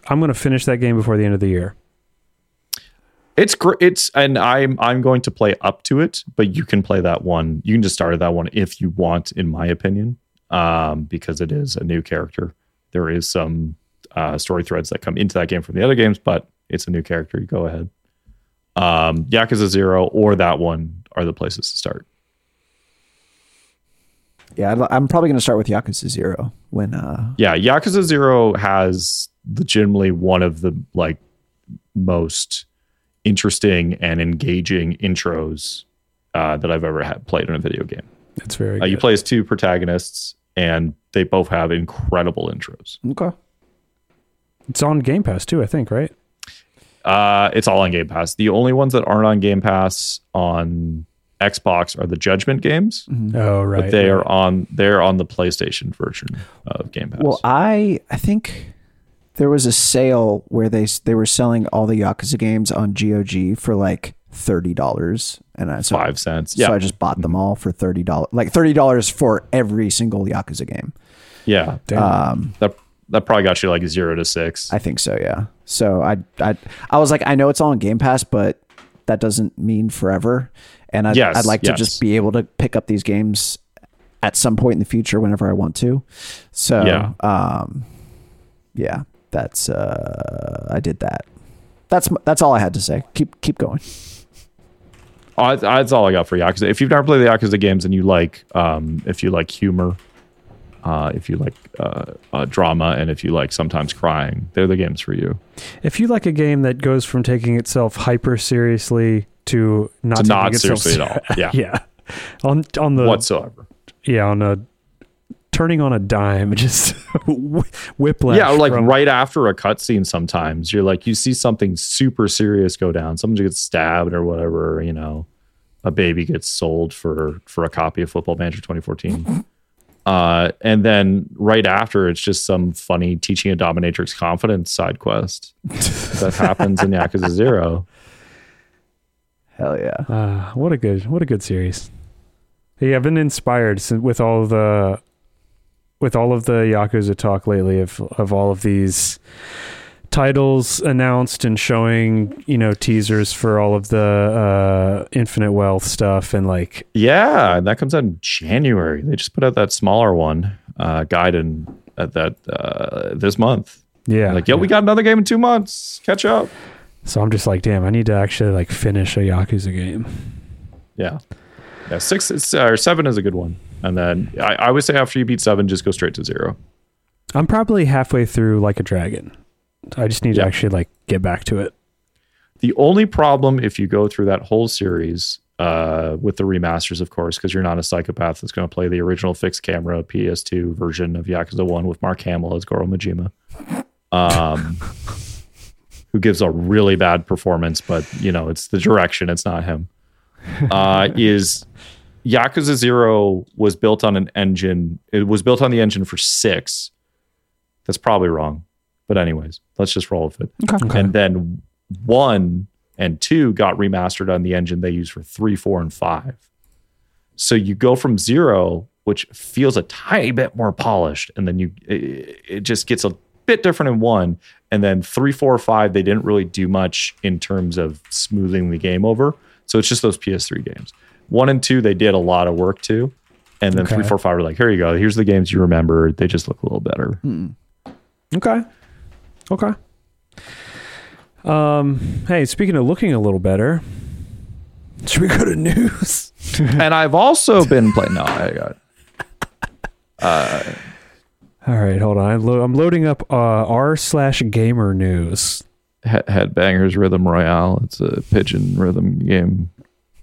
I'm going to finish that game before the end of the year. It's great. It's and I'm I'm going to play up to it, but you can play that one. You can just start at that one if you want, in my opinion, um, because it is a new character. There is some uh, story threads that come into that game from the other games, but it's a new character. You go ahead. Um, Yakuza Zero or that one are the places to start. Yeah, I'd- I'm probably going to start with Yakuza Zero when. uh Yeah, Yakuza Zero has legitimately one of the like most interesting and engaging intros uh, that I've ever had played in a video game. That's very Uh, you good. play as two protagonists, and they both have incredible intros. Okay. It's on Game Pass too, I think, right? Uh, it's all on Game Pass. The only ones that aren't on Game Pass on Xbox are the Judgment games, Oh, right. but they right. are on they're on the PlayStation version of Game Pass. Well, I I think there was a sale where they they were selling all the Yakuza games on GOG for like thirty dollars, and I so, Five cents. So Yeah, I just bought them all for thirty dollars, like thirty dollars for every single Yakuza game. yeah. Damn. Um, That that probably got you like zero to six. I think so. Yeah. So I I I was like, I know it's all on Game Pass, but that doesn't mean forever. And I'd, Yes, I'd like to just be able to pick up these games at some point in the future whenever I want to. So Yeah. um, yeah, that's uh, I did that. That's that's all I had to say. Keep keep going. Oh, that's, that's all I got for Yakuza. If you've never played the Yakuza games and you like, um, if you like humor, uh, if you like uh, uh, drama, and if you like sometimes crying, they're the games for you. If you like a game that goes from taking itself hyper seriously to not To taking not itself seriously at all. Yeah. yeah. On on the whatsoever. yeah on a turning on a dime, just wh- whiplash. Yeah, or like from- right after a cutscene, sometimes you're like, you see something super serious go down. Someone gets stabbed or whatever, you know, a baby gets sold for for a copy of Football Manager 2014. Uh, and then right after, it's just some funny teaching a dominatrix confidence side quest that happens in Yakuza Zero. Hell yeah. Ah, what a good what a good series. Yeah, I've been inspired since, with all the with all of the Yakuza talk lately of of all of these titles announced and showing, you know, teasers for all of the uh Infinite Wealth stuff and like Yeah, and that comes out in January. They just put out that smaller one, uh, Gaiden at that uh, this month. yeah. Like, yo, yeah. we got another game in two months. Catch up. So I'm just like, damn, I need to actually like finish a Yakuza game. Yeah. Yeah. Six is, or seven is a good one. And then I, I would say after you beat seven, just go straight to zero. I'm probably halfway through like a dragon. I just need Yeah. to actually like get back to it. The only problem if you go through that whole series uh, with the remasters, of course, because you're not a psychopath that's going to play the original fixed camera PS2 version of Yakuza 1 with Mark Hamill as Goro Majima, um, who gives a really bad performance, but, you know, it's the direction, it's not him. Uh, is Yakuza 0 was built on an engine, it was built on the engine for six. That's probably wrong. But, anyways, let's just roll with it Okay. and then one and two got remastered on the engine they use for three, four, and five. So you go from zero, which feels a tiny bit more polished, and then you it, it just gets a bit different in one, and then three, four, five they didn't really do much in terms of smoothing the game over. So it's just those PS3 games. One and two they did a lot of work to, and then three, Okay. four, five were like, here you go, here's the games you remember. They just look a little better. Hmm. Okay. Okay. Um, hey, speaking of looking a little better, should we go to news? and I've also been playing. No, I got. All right, hold on. I'm, lo- I'm loading up uh, r slash gamer news. He- Headbangers Rhythm Royale. It's a pigeon rhythm game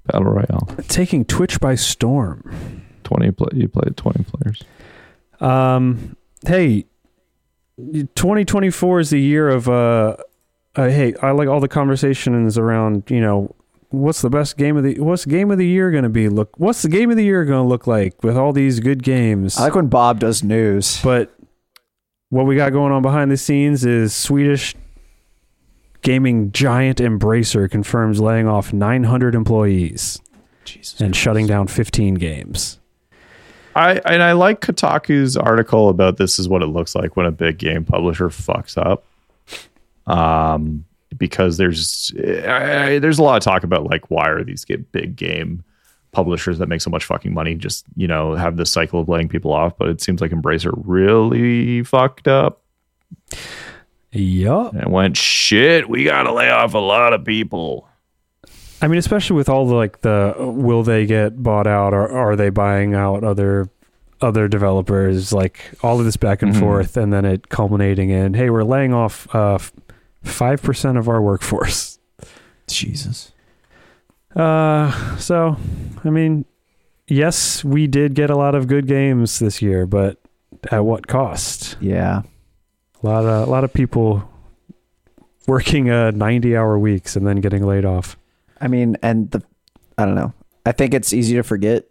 battle royale. Taking Twitch by storm. Twenty play. You played twenty players. Um, hey, 2024 is the year of uh, uh, hey, I like all the conversations around, you know, what's the best game of the what's game of the year going to be? Look, what's the game of the year going to look like with all these good games? I like when Bob does news. But what we got going on behind the scenes is Swedish gaming giant Embracer confirms laying off 900 employees Jesus. and shutting down 15 games. I and I like Kotaku's article about this is what it looks like when a big game publisher fucks up. Um, because there's I, I- there's a lot of talk about like why are these big game publishers that make so much fucking money just you know have this cycle of laying people off, but it seems like Embracer really fucked up Yup. and went shit. We got to lay off a lot of people. I mean, especially with all the like the will they get bought out or are they buying out other other developers? Like all of this back and Mhm. forth, and then it culminating in hey, we're laying off uh, five percent of our workforce. Jesus. Uh, so I mean, yes, we did get a lot of good games this year, but at what cost? Yeah. A lot of a lot of people working uh 90 hour weeks and then getting laid off. I mean, and the I don't know. I think it's easy to forget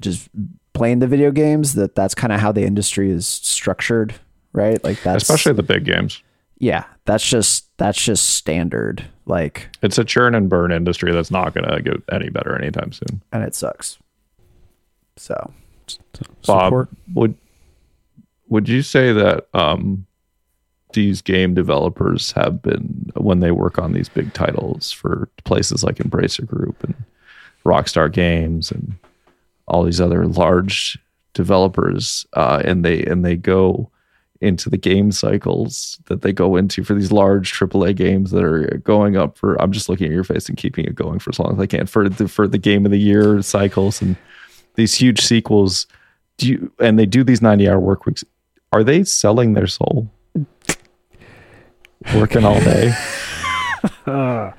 just playing the video games that that's kind of how the industry is structured, right? Like that's Especially the big games. yeah, that's just that's just standard. Like, It's a churn and burn industry that's not going to get any better anytime soon. and it sucks. So Bob, Support. would would you say that um, these game developers have been when they work on these big titles for places like Embracer Group and Rockstar Games and all these other large developers, uh, and they and they go into the game cycles that they go into for these large AAA games that are going up for. I'm just looking at your face and keeping it going for as long as I can for the for the game of the year cycles and these huge sequels. Do you and they do these 90 hour work weeks? Are they selling their soul? Working all day, Uh,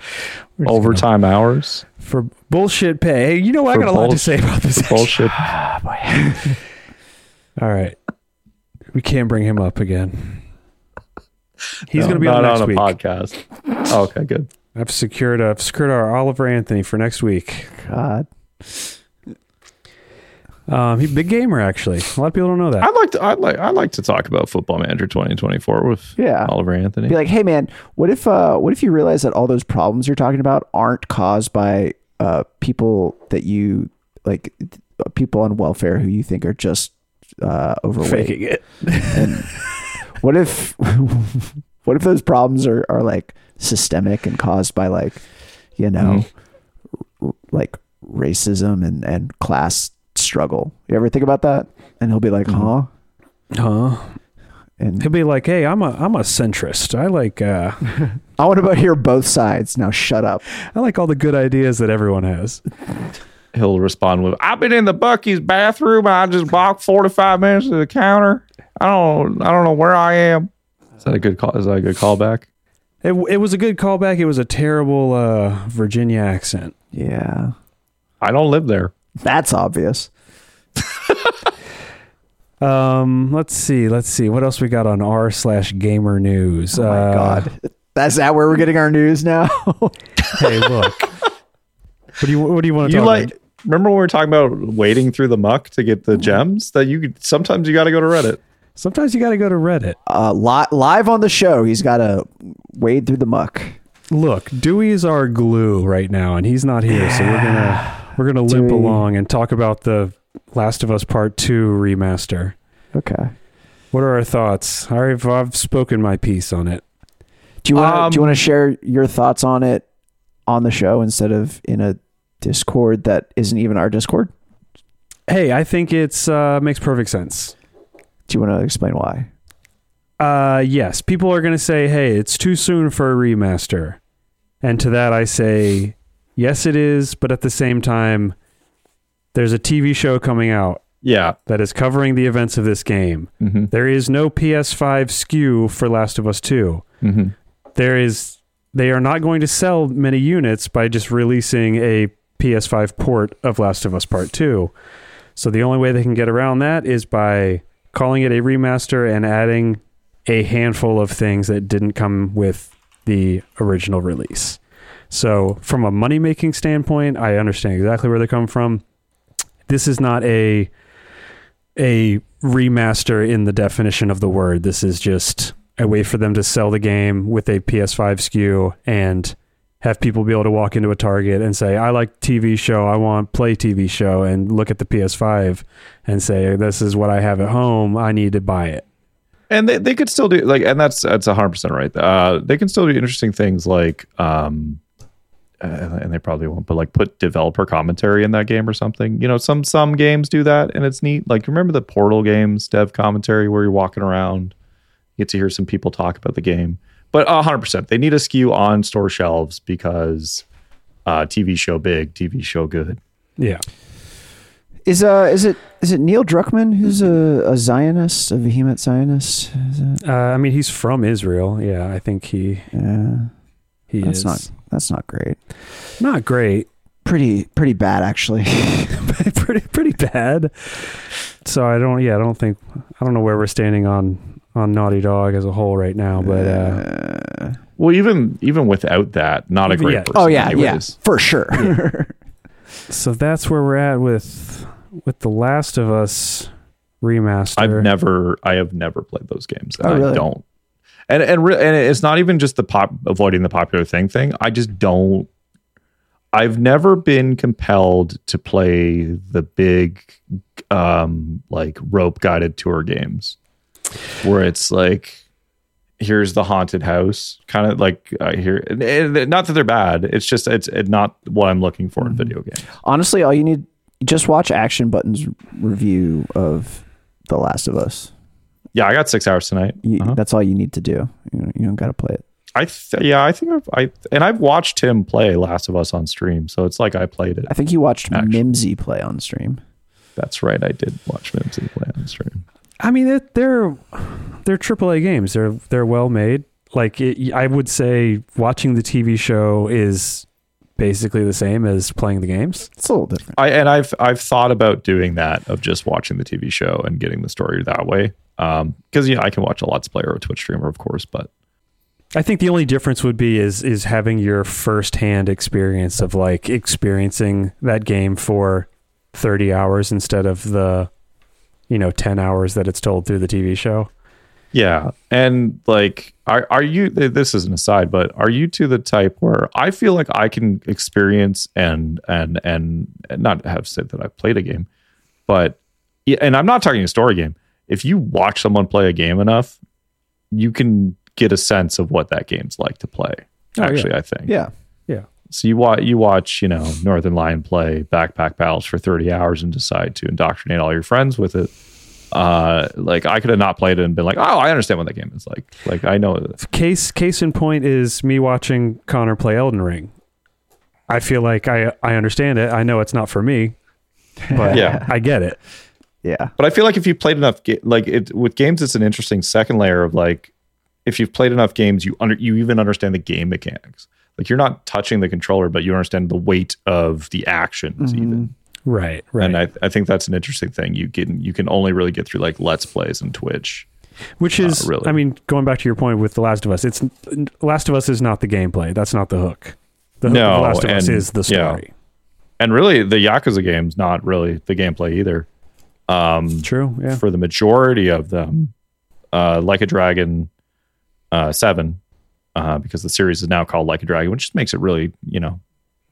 overtime hours, gonna- for bullshit pay. Hey, you know what? I got a lot to say about this. bullshit. All right. We can't bring him up again. He's No, going to be on next on a week. podcast. Oh, okay, good. I've secured I've secured our Oliver Anthony for next week. God. Um, he big gamer actually. A lot of people don't know that. I'd like to. I'd like. I'd like to talk about Football Manager 2024 with Yeah. Oliver Anthony. Be like, hey man, what if uh what if you realize that all those problems you're talking about aren't caused by uh people that you like people on welfare who you think are just uh overweight. Faking it. And what if what if those problems are, are like systemic and caused by like you know r- like racism and and class struggle you ever think about that and he'll be like huh Huh? and He'll be like, "Hey, I'm a I'm a centrist. I like uh i want to hear both sides now shut up I like all the good ideas that everyone has." He'll respond with, "I've been in the Buc-ee's bathroom. I just walked 45 minutes to the counter. I don't. I don't know where I am." Is that a good call? Is that a good callback? It it was a good callback. It was a terrible uh Virginia accent. yeah I don't live there. that's obvious Um, let's see, let's see. What else we got on r slash gamer news? oh my Uh, god that's that where we're getting our news now Hey, look. what do you what do you want to You talk like? about? Remember when we were talking about wading through the muck to get the gems? That you could, sometimes you got to go to Reddit. Sometimes you got to go to Reddit. uh li- live on the show he's got to wade through the muck Look, Dewey is our glue right now, and he's not here, so we're gonna we're gonna limp Dewey. along and talk about the Last of Us Part Two remaster. okay What are our thoughts? I've I've spoken my piece on it. Do you want to Um, do you want to share your thoughts on it on the show instead of in a Discord that isn't even our Discord? Hey, I think it's uh, makes perfect sense. Do you want to explain why? Uh, yes, people are gonna say, "Hey, it's too soon for a remaster," and to that I say, "Yes, it is," but at the same time, there's a TV show coming out Yeah. that is covering the events of this game. Mm-hmm. There is no PS5 SKU for Last of Us 2. Mm-hmm. There is they are not going to sell many units by just releasing a PS5 port of Last of Us Part 2. So the only way they can get around that is by calling it a remaster and adding a handful of things that didn't come with the original release. So from a money making standpoint, I understand exactly where they come from. This is not a a remaster in the definition of the word. This is just a way for them to sell the game with a PS5 SKU and have people be able to walk into a Target and say, I like TV show, I want play TV show, and look at the PS5 and say, This is what I have at home, I need to buy it. and they, they could still do like and that's that's a 100% right uh they can still do interesting things like um uh, and they probably won't but like put developer commentary in that game or something you know some some games do that and it's neat like remember the portal games dev commentary where you're walking around you get to hear some people talk about the game but uh, 100% they need a SKU on store shelves because uh tv show big tv show good Yeah. Is uh is it is it Neil Druckmann who's a, a Zionist, a vehement Zionist? Is it, Uh, I mean, he's from Israel. Yeah, I think he yeah, he that's is not that's not great. not great. Pretty pretty bad actually. pretty pretty bad. So I don't. Yeah, I don't think. I don't know where we're standing on on Naughty Dog as a whole right now. But uh, Uh, well even even without that not a great yet. person oh yeah, anyways. yeah, for sure. so that's where we're at with with the Last of Us remaster. I've never, I have never played those games, Oh, really? I don't. And and re- and it's not even just the pop avoiding the popular thing thing. I just don't. I've never been compelled to play the big, um, like rope guided tour games, where it's like, here's the haunted house, kind of like I hear. and- and Not that they're bad. It's just it's it not what I'm looking for in Mm-hmm. video games. Honestly, all you need just watch Action Button's review of The Last of Us. Yeah, I got six hours tonight. You, Uh-huh. That's all you need to do. You, know, you don't got to play it. I th- yeah, I think I've, I and I've watched him play Last of Us on stream, so it's like I played it. I think you watched Action. Mimsy play on stream. That's right, I did watch Mimsy play on stream. I mean, it, they're they're AAA games. They're they're well made. Like it, I would say, watching the TV show is basically the same as playing the games. It's a little different. I and I've I've thought about doing that of just watching the TV show and getting the story that way. Um, because you know I can watch a Let's Play or a Twitch streamer, of course, but I think the only difference would be is is having your firsthand experience of like experiencing that game for thirty hours instead of the you know ten hours that it's told through the TV show. Yeah, and like, are are you? This is an aside, but are you to the type where I feel like I can experience and and and, and not have said that I've played a game, but and I'm not talking a story game. If you watch someone play a game enough, you can get a sense of what that game's like to play. Oh, yeah. Actually, I think. Yeah. Yeah. So you watch you watch you know Northernlion play backpack battles for 30 hours and decide to indoctrinate all your friends with it. Uh, like I could have not played it and been like, oh, I understand what that game is like. Like I know it. Case case in point is me watching Connor play Elden Ring. I feel like I I understand it. I know it's not for me, but Yeah. I get it. Yeah. But I feel like if you played enough, ga- like it with games, it's an interesting second layer of like, if you've played enough games, you under you even understand the game mechanics. Like you're not touching the controller, but you understand the weight of the actions even. Mm-hmm. Right, right. And I, I think that's an interesting thing. You can you can only really get through like let's plays and Twitch. Which is, really. I mean, going back to your point with The Last of Us, it's Last of Us is not the gameplay. That's not the hook. The hook No, of The Last of Us is the yeah. story. And really, the Yakuza game's not really the gameplay either. Um, True. Yeah. for the majority of them, uh, Like a Dragon uh, Seven, uh, because the series is now called Like a Dragon, which just makes it really, you know,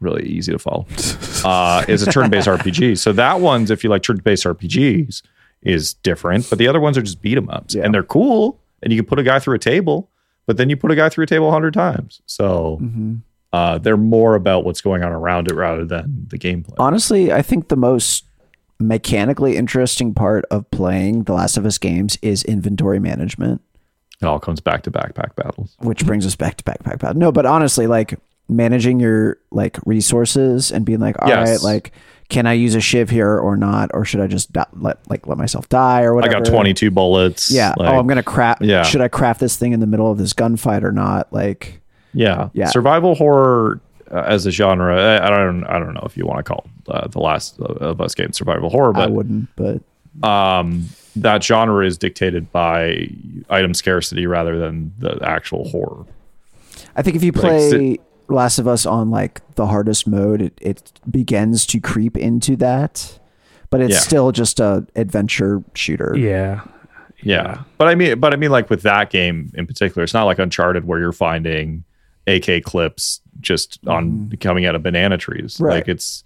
really easy to follow. Uh, is a turn-based RPG. So that one's, if you like turn-based RPGs, is different. But the other ones are just beat 'em ups, Yeah. and they're cool. And you can put a guy through a table, but then you put a guy through a table a hundred times. So hmm uh, they're more about what's going on around it rather than the gameplay. Honestly, I think the most mechanically interesting part of playing The Last of Us games is inventory management, It all comes back to backpack battles. which brings us back to backpack battle. No, but honestly, like managing your like resources and being like, all right, Yes. like can I use a shiv here or not, or should I just let like let myself die or whatever? I got 22 bullets. Yeah. Oh, like, oh, I'm gonna craft. Yeah. Should I craft this thing in the middle of this gunfight or not? Like, Yeah, Yeah. Survival horror uh, as a genre, I, I don't, I don't know if you want to call uh, the last of us game survival horror, I wouldn't. But um, that genre is dictated by item scarcity rather than the actual horror. I think if you Like, play sit- Last of Us on like the hardest mode, it, it begins to creep into that. But it's Yeah. still just a adventure shooter. Yeah. Yeah. but I mean, but I mean, like with that game in particular, it's not like Uncharted where you're finding AK clips just on coming out of banana trees. Right. Like it's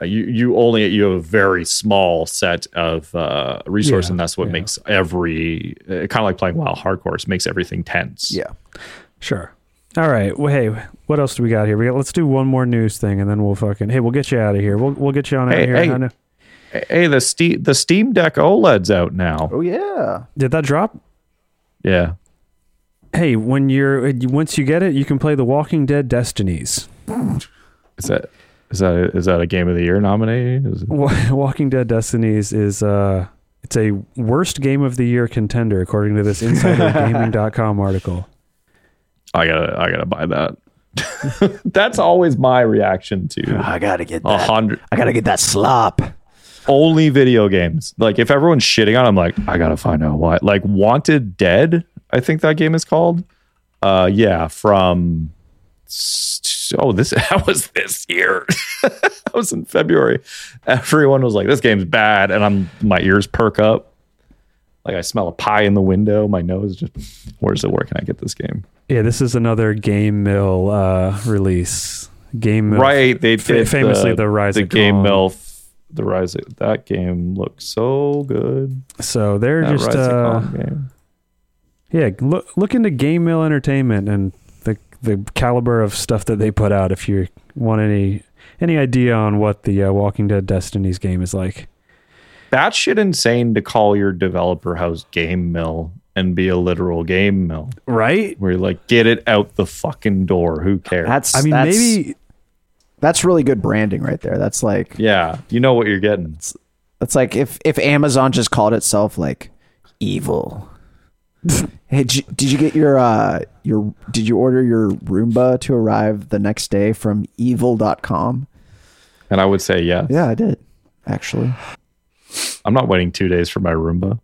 uh, you you only you have a very small set of uh, resource, Yeah, and that's what yeah. makes every uh, kind of like playing WoW hardcore. It makes everything tense. Yeah. Sure. All right. Well, hey, what else do we got here? We got, let's do one more news thing, and then we'll fucking. Hey, we'll get you out of here. We'll we'll get you on out Hey, of here. hey. Hey, the Steam the Steam Deck OLED's out now. Oh yeah. Did that drop? Yeah. Hey, when you're once you get it, you can play The Walking Dead Destinies. Is that is that a, is that a game of the year nominee? Is it- Walking Dead Destinies is uh it's a worst game of the year contender according to this insidergaming.com article. I gotta I gotta buy that. That's always my reaction to I gotta get a that. hundred I gotta get that slop. only video games. Like if everyone's shitting on, it, I'm like, I gotta find out why. Like Wanted Dead, I think that game is called. Uh, yeah, from oh this that was this year. that was in February. Everyone was like, this game's bad, and I'm my ears perk up. Like I smell a pie in the window. My nose just where's it? Where can I get this game? Yeah, this is another GameMill uh release. GameMill Right, they did famously the, the Rise the of game Kong. mill. The rise of, that game looks so good. So they're That just uh. Yeah, look look into GameMill Entertainment and the the caliber of stuff that they put out. If you want any, any idea on what the uh, Walking Dead Destinies game is like? That's shit insane to call your developer house game mill and be a literal game mill. Right? Where you're like, get it out the fucking door. Who cares? That's I mean, that's, maybe that's really good branding right there. That's like yeah, you know what you're getting. It's like if if Amazon just called itself like evil. Hey, did you, did you get your uh your did you order your Roomba to arrive the next day from evil.com? And I would say yes. Yeah, I did. Actually. I'm not waiting two days for my Roomba.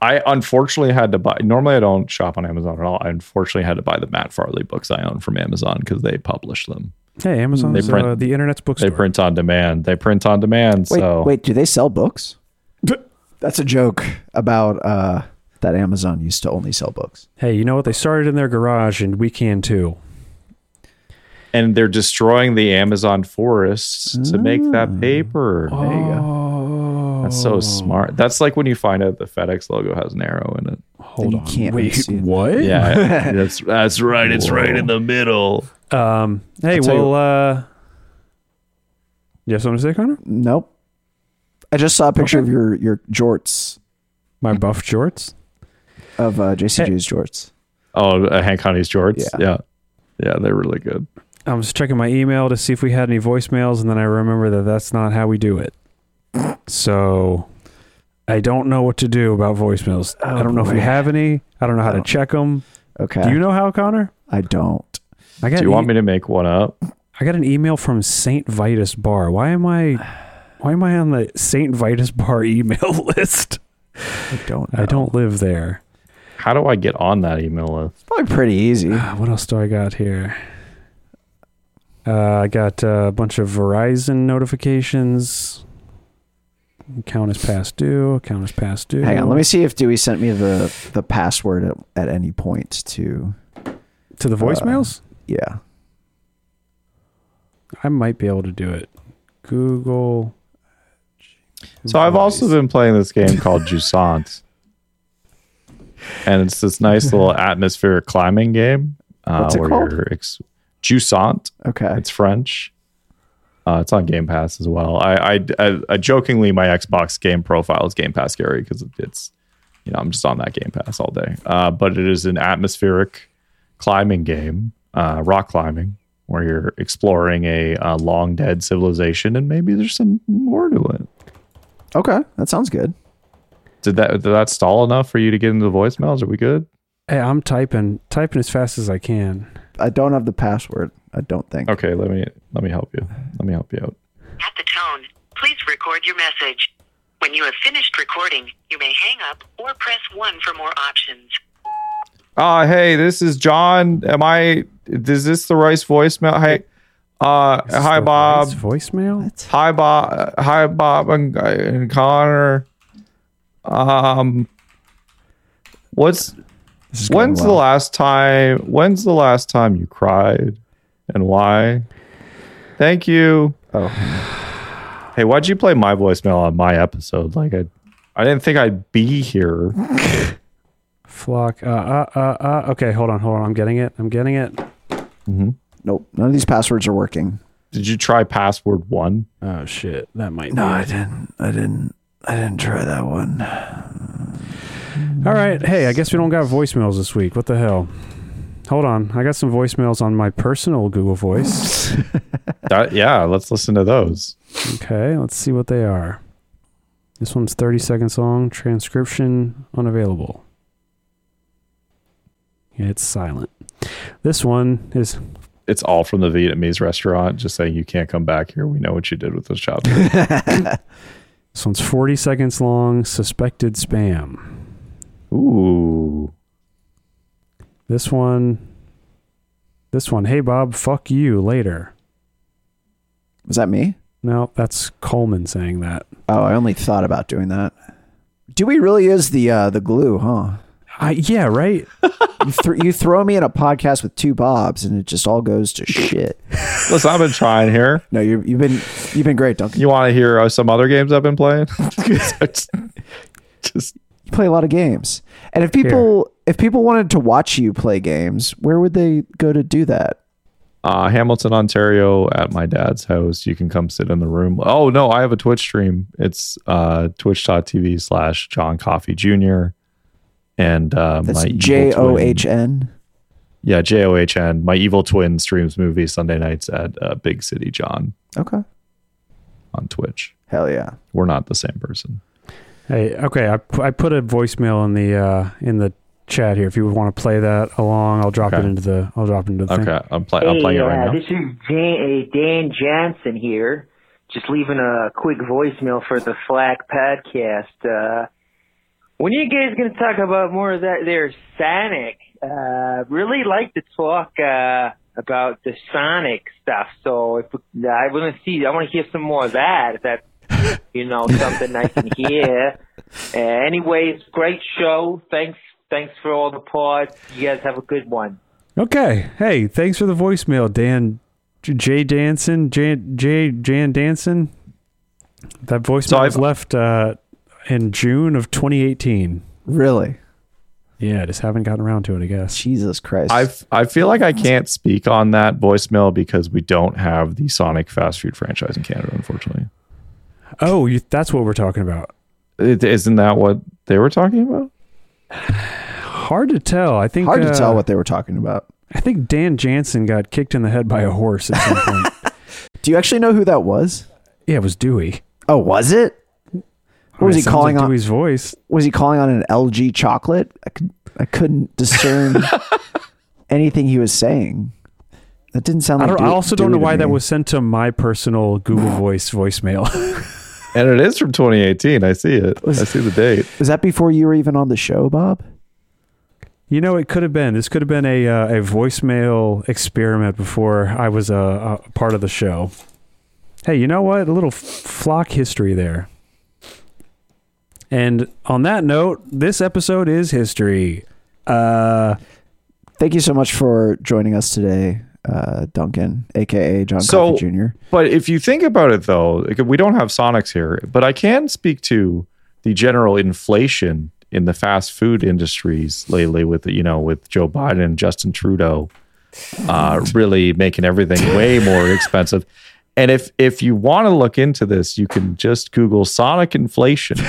I unfortunately had to buy. Normally, I don't shop on Amazon at all. I unfortunately had to buy the Matt Farley books I own from Amazon because they publish them. hey, Amazon's print- uh, the internet's bookstore. They print on demand. They print on demand. Wait, so wait, do they sell books? That's a joke about uh that Amazon used to only sell books. Hey, you know what? They started in their garage, and we can too. and they're destroying the Amazon forests to make that paper. There you go. Oh, That's so smart. That's like when you find out the FedEx logo has an arrow in it. Hold you on. can't really Wait, what? Yeah, that's that's right. It's right in the middle. Um. Hey, I'll tell you- well, uh, you have something to say, Connor? Nope. I just saw a picture of your your jorts My buff shorts. Of uh, JCJ's jorts. Oh, uh, Hank Honey's jorts. Yeah. Yeah. yeah, they're really good. I was checking my email to see if we had any voicemails, and then I remember that that's not how we do it. So I don't know what to do about voicemails. I Oh, don't know if we have any. I don't know how Oh. to check them. Okay. Do you know how, Connor? I don't. I got Do you an want e- me to make one up? I got an email from Saint Vitus Bar. Why am I? Why am I on the Saint Vitus Bar email list? I don't. I don't live there. How do I get on that email list? Probably pretty easy. What else do I got here? Uh, I got uh, a bunch of Verizon notifications. Account is past due. Account is past due. Hang on. Let me see if Dewey sent me the the password at, at any point to. to the voicemails. Yeah. I might be able to do it. Google. So I've also been playing this game called Jusant. And it's this nice little atmospheric climbing game. Uh, What's it where called? Ex-. Okay. It's French. Uh, it's on Game Pass as well. I, I, I, I jokingly my Xbox game profile is Game Pass Gary because it's, you know, I'm just on that Game Pass all day. Uh, but it is an atmospheric climbing game, uh, rock climbing, where you're exploring a, uh long dead civilization, and maybe there's some more to it. Okay. That sounds good. Did that did that stall enough for you to get into the voicemails? Are we good? Hey, I'm typing, typing as fast as I can. I don't have the password. I don't think. Okay, let me let me help you. Let me help you out. At the tone, please record your message. When you have finished recording, you may hang up or press 1 for more options. Uh hey, this is John. Am I is this the Rice voicemail? Hey, uh hi Bob. Rice voicemail. Hi Bob. Hi Bob and, and Connor. Um what's This is going when's the last time when's the last time you cried and why? Thank you. Oh, Hey, why'd you play my voicemail on my episode? Like I I didn't think I'd be here. Flock. Uh, uh, uh, uh. Okay, hold on, hold on. I'm getting it. I'm getting it. nope. None of these passwords are working. Did you try password one? Oh shit, that might. No, be I didn't. I didn't. I didn't try that one. All right. Hey, I guess we don't got voicemails this week. What the hell? Hold on. I got some voicemails on my personal Google Voice. That, yeah, let's listen to those. Okay, let's see what they are. This one's 30 seconds long. Transcription unavailable. Yeah, it's silent. This one is It's all from the Vietnamese restaurant, just saying you can't come back here. We know what you did with those chopsticks. this one's 40 seconds long. Suspected spam. Ooh. This one. This one. Hey Bob, fuck you later. Was that me? No, that's Coleman saying that. Oh, I only thought about doing that. Dewey really is the uh, the glue, huh? I, yeah, right. You, th- you throw me in a podcast with two Bobs, and it just all goes to shit. Listen, I've been trying here. No, you, you've been you've been great, Duncan. You want to hear uh, some other games I've been playing? just, just You play a lot of games, and if people if people wanted to watch you play games, where would they go to do that? Uh, Hamilton, Ontario, at my dad's house. You can come sit in the room. Oh no, I have a Twitch stream. It's uh, twitch.tv slash John Coffey Jr. And uh, That's my evil J O twin- H N. Yeah, J O H N. My evil twin streams movies Sunday nights at uh, Big City John Okay. on Twitch. Hell yeah. We're not the same person. Hey, okay, I, I put a voicemail in the uh, in the chat here. If you want to play that along, I'll drop it into the I'll drop it into the thing. Okay, I'm, play- I'm Hey, playing it uh, right now. this is Dan, uh, Dan Johnson here. Just leaving a quick voicemail for the Flock podcast. Uh, when you guys gonna talk about more of that there Sonic? Uh, really like to talk uh, about the Sonic stuff. So if I want to see, I want to hear some more of that. If that's you know something I can hear. Uh, anyways, great show. Thanks, thanks for all the parts. You guys have a good one. Okay. Hey, thanks for the voicemail, Dan J- Jay Danson, J J Jan Danson. That voicemail So was I've- left uh, in June of 2018. Really? Yeah, just haven't gotten around to it, I guess. Jesus Christ. I I feel like I can't speak on that voicemail because we don't have the Sonic fast food franchise in Canada, unfortunately. Oh, you, that's what we're talking about. It, isn't that what they were talking about? Hard to tell. I think Hard to uh, tell what they were talking about. I think Dan Jansen got kicked in the head by a horse at some point. Do you actually know who that was? yeah, it was Dewey. Oh, was it? What was It he calling like on? Dewey's voice? Was he calling on an LG chocolate? I could I couldn't discern anything he was saying. That didn't sound I, like. don't, I Dew- also don't know Dewey to why that was sent to my personal Google Voice voicemail. And it is from 2018. I see it. I see the date. Was that before you were even on the show, Bob? You know, it could have been. This could have been a uh, a voicemail experiment before I was a, a part of the show. Hey, you know what? A little f- flock history there. And on that note, this episode is history. Uh, Thank you so much for joining us today, uh, Duncan, aka John So- Coffey Jr. But if you think about it, though, we don't have Sonics here, but I can speak to the general inflation in the fast food industries lately with you know with Joe Biden and Justin Trudeau uh, really making everything way more expensive. And if if you want to look into this, you can just Google Sonic inflation.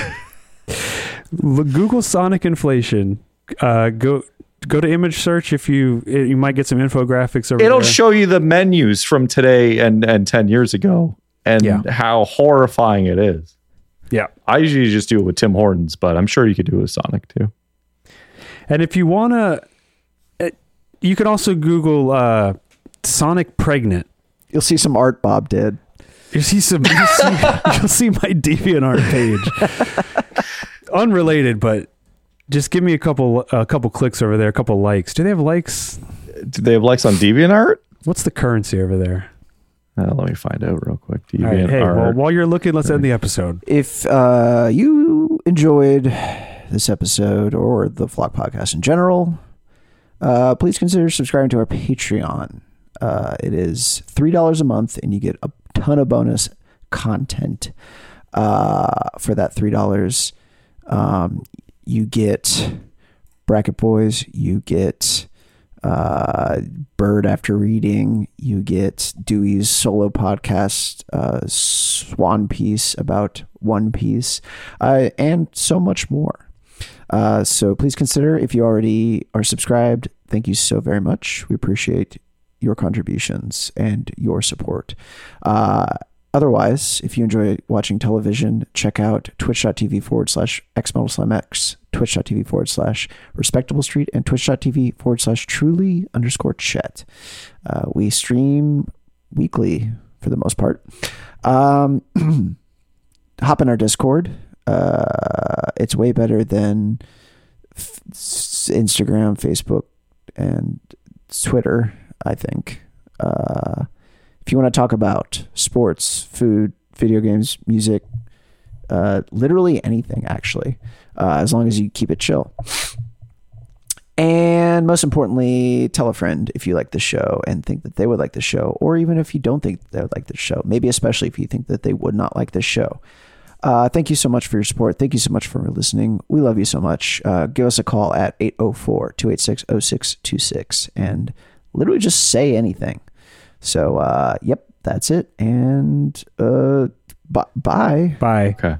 l- Google Sonic inflation. Uh, go go to image search if you you might get some infographics over It'll there. show you the menus from today and and ten years ago, and Yeah. how horrifying it is. yeah. I usually just do it with Tim Hortons, but I'm sure you could do it with Sonic too. And if you want to, you can also Google uh, Sonic pregnant. You'll see some art Bob did. You see some. You'll see, you'll see my DeviantArt page. Unrelated, but just give me a couple a couple clicks over there, a couple likes. Do they have likes? Do they have likes on DeviantArt? What's the currency over there? Uh, let me find out real quick. All right, hey, well, while you're looking, let's end the episode. If uh, you enjoyed this episode or the Flock podcast in general, uh, please consider subscribing to our Patreon. Uh, it is three dollars a month, and you get a ton of bonus content uh, for that three dollars. Um, you get bracket boys. You get uh, Bird After Reading. You get Dewey's solo podcast, uh, Swan Piece about One Piece, uh, and so much more. Uh, so please consider if you already are subscribed. Thank you so very much. We appreciate your contributions and your support. Uh, otherwise, if you enjoy watching television, check out twitch.tv forward slash xmetalslamx, twitch.tv forward slash respectable street, and twitch.tv forward slash truly underscore chet. Uh, we stream weekly for the most part. Um, hop in our Discord. Uh, it's way better than f- Instagram, Facebook, and Twitter. I think. Uh, if you want to talk about sports, food, video games, music, uh, literally anything, actually, uh, as long as you keep it chill. And most importantly, tell a friend if you like the show and think that they would like the show, or even if you don't think they would like the show, maybe especially if you think that they would not like the show. Uh, thank you so much for your support. Thank you so much for listening. We love you so much. Uh, give us a call at 804 286 0626 and literally just say anything. So, uh, yep, that's it. And uh, bu- bye. Bye. Okay.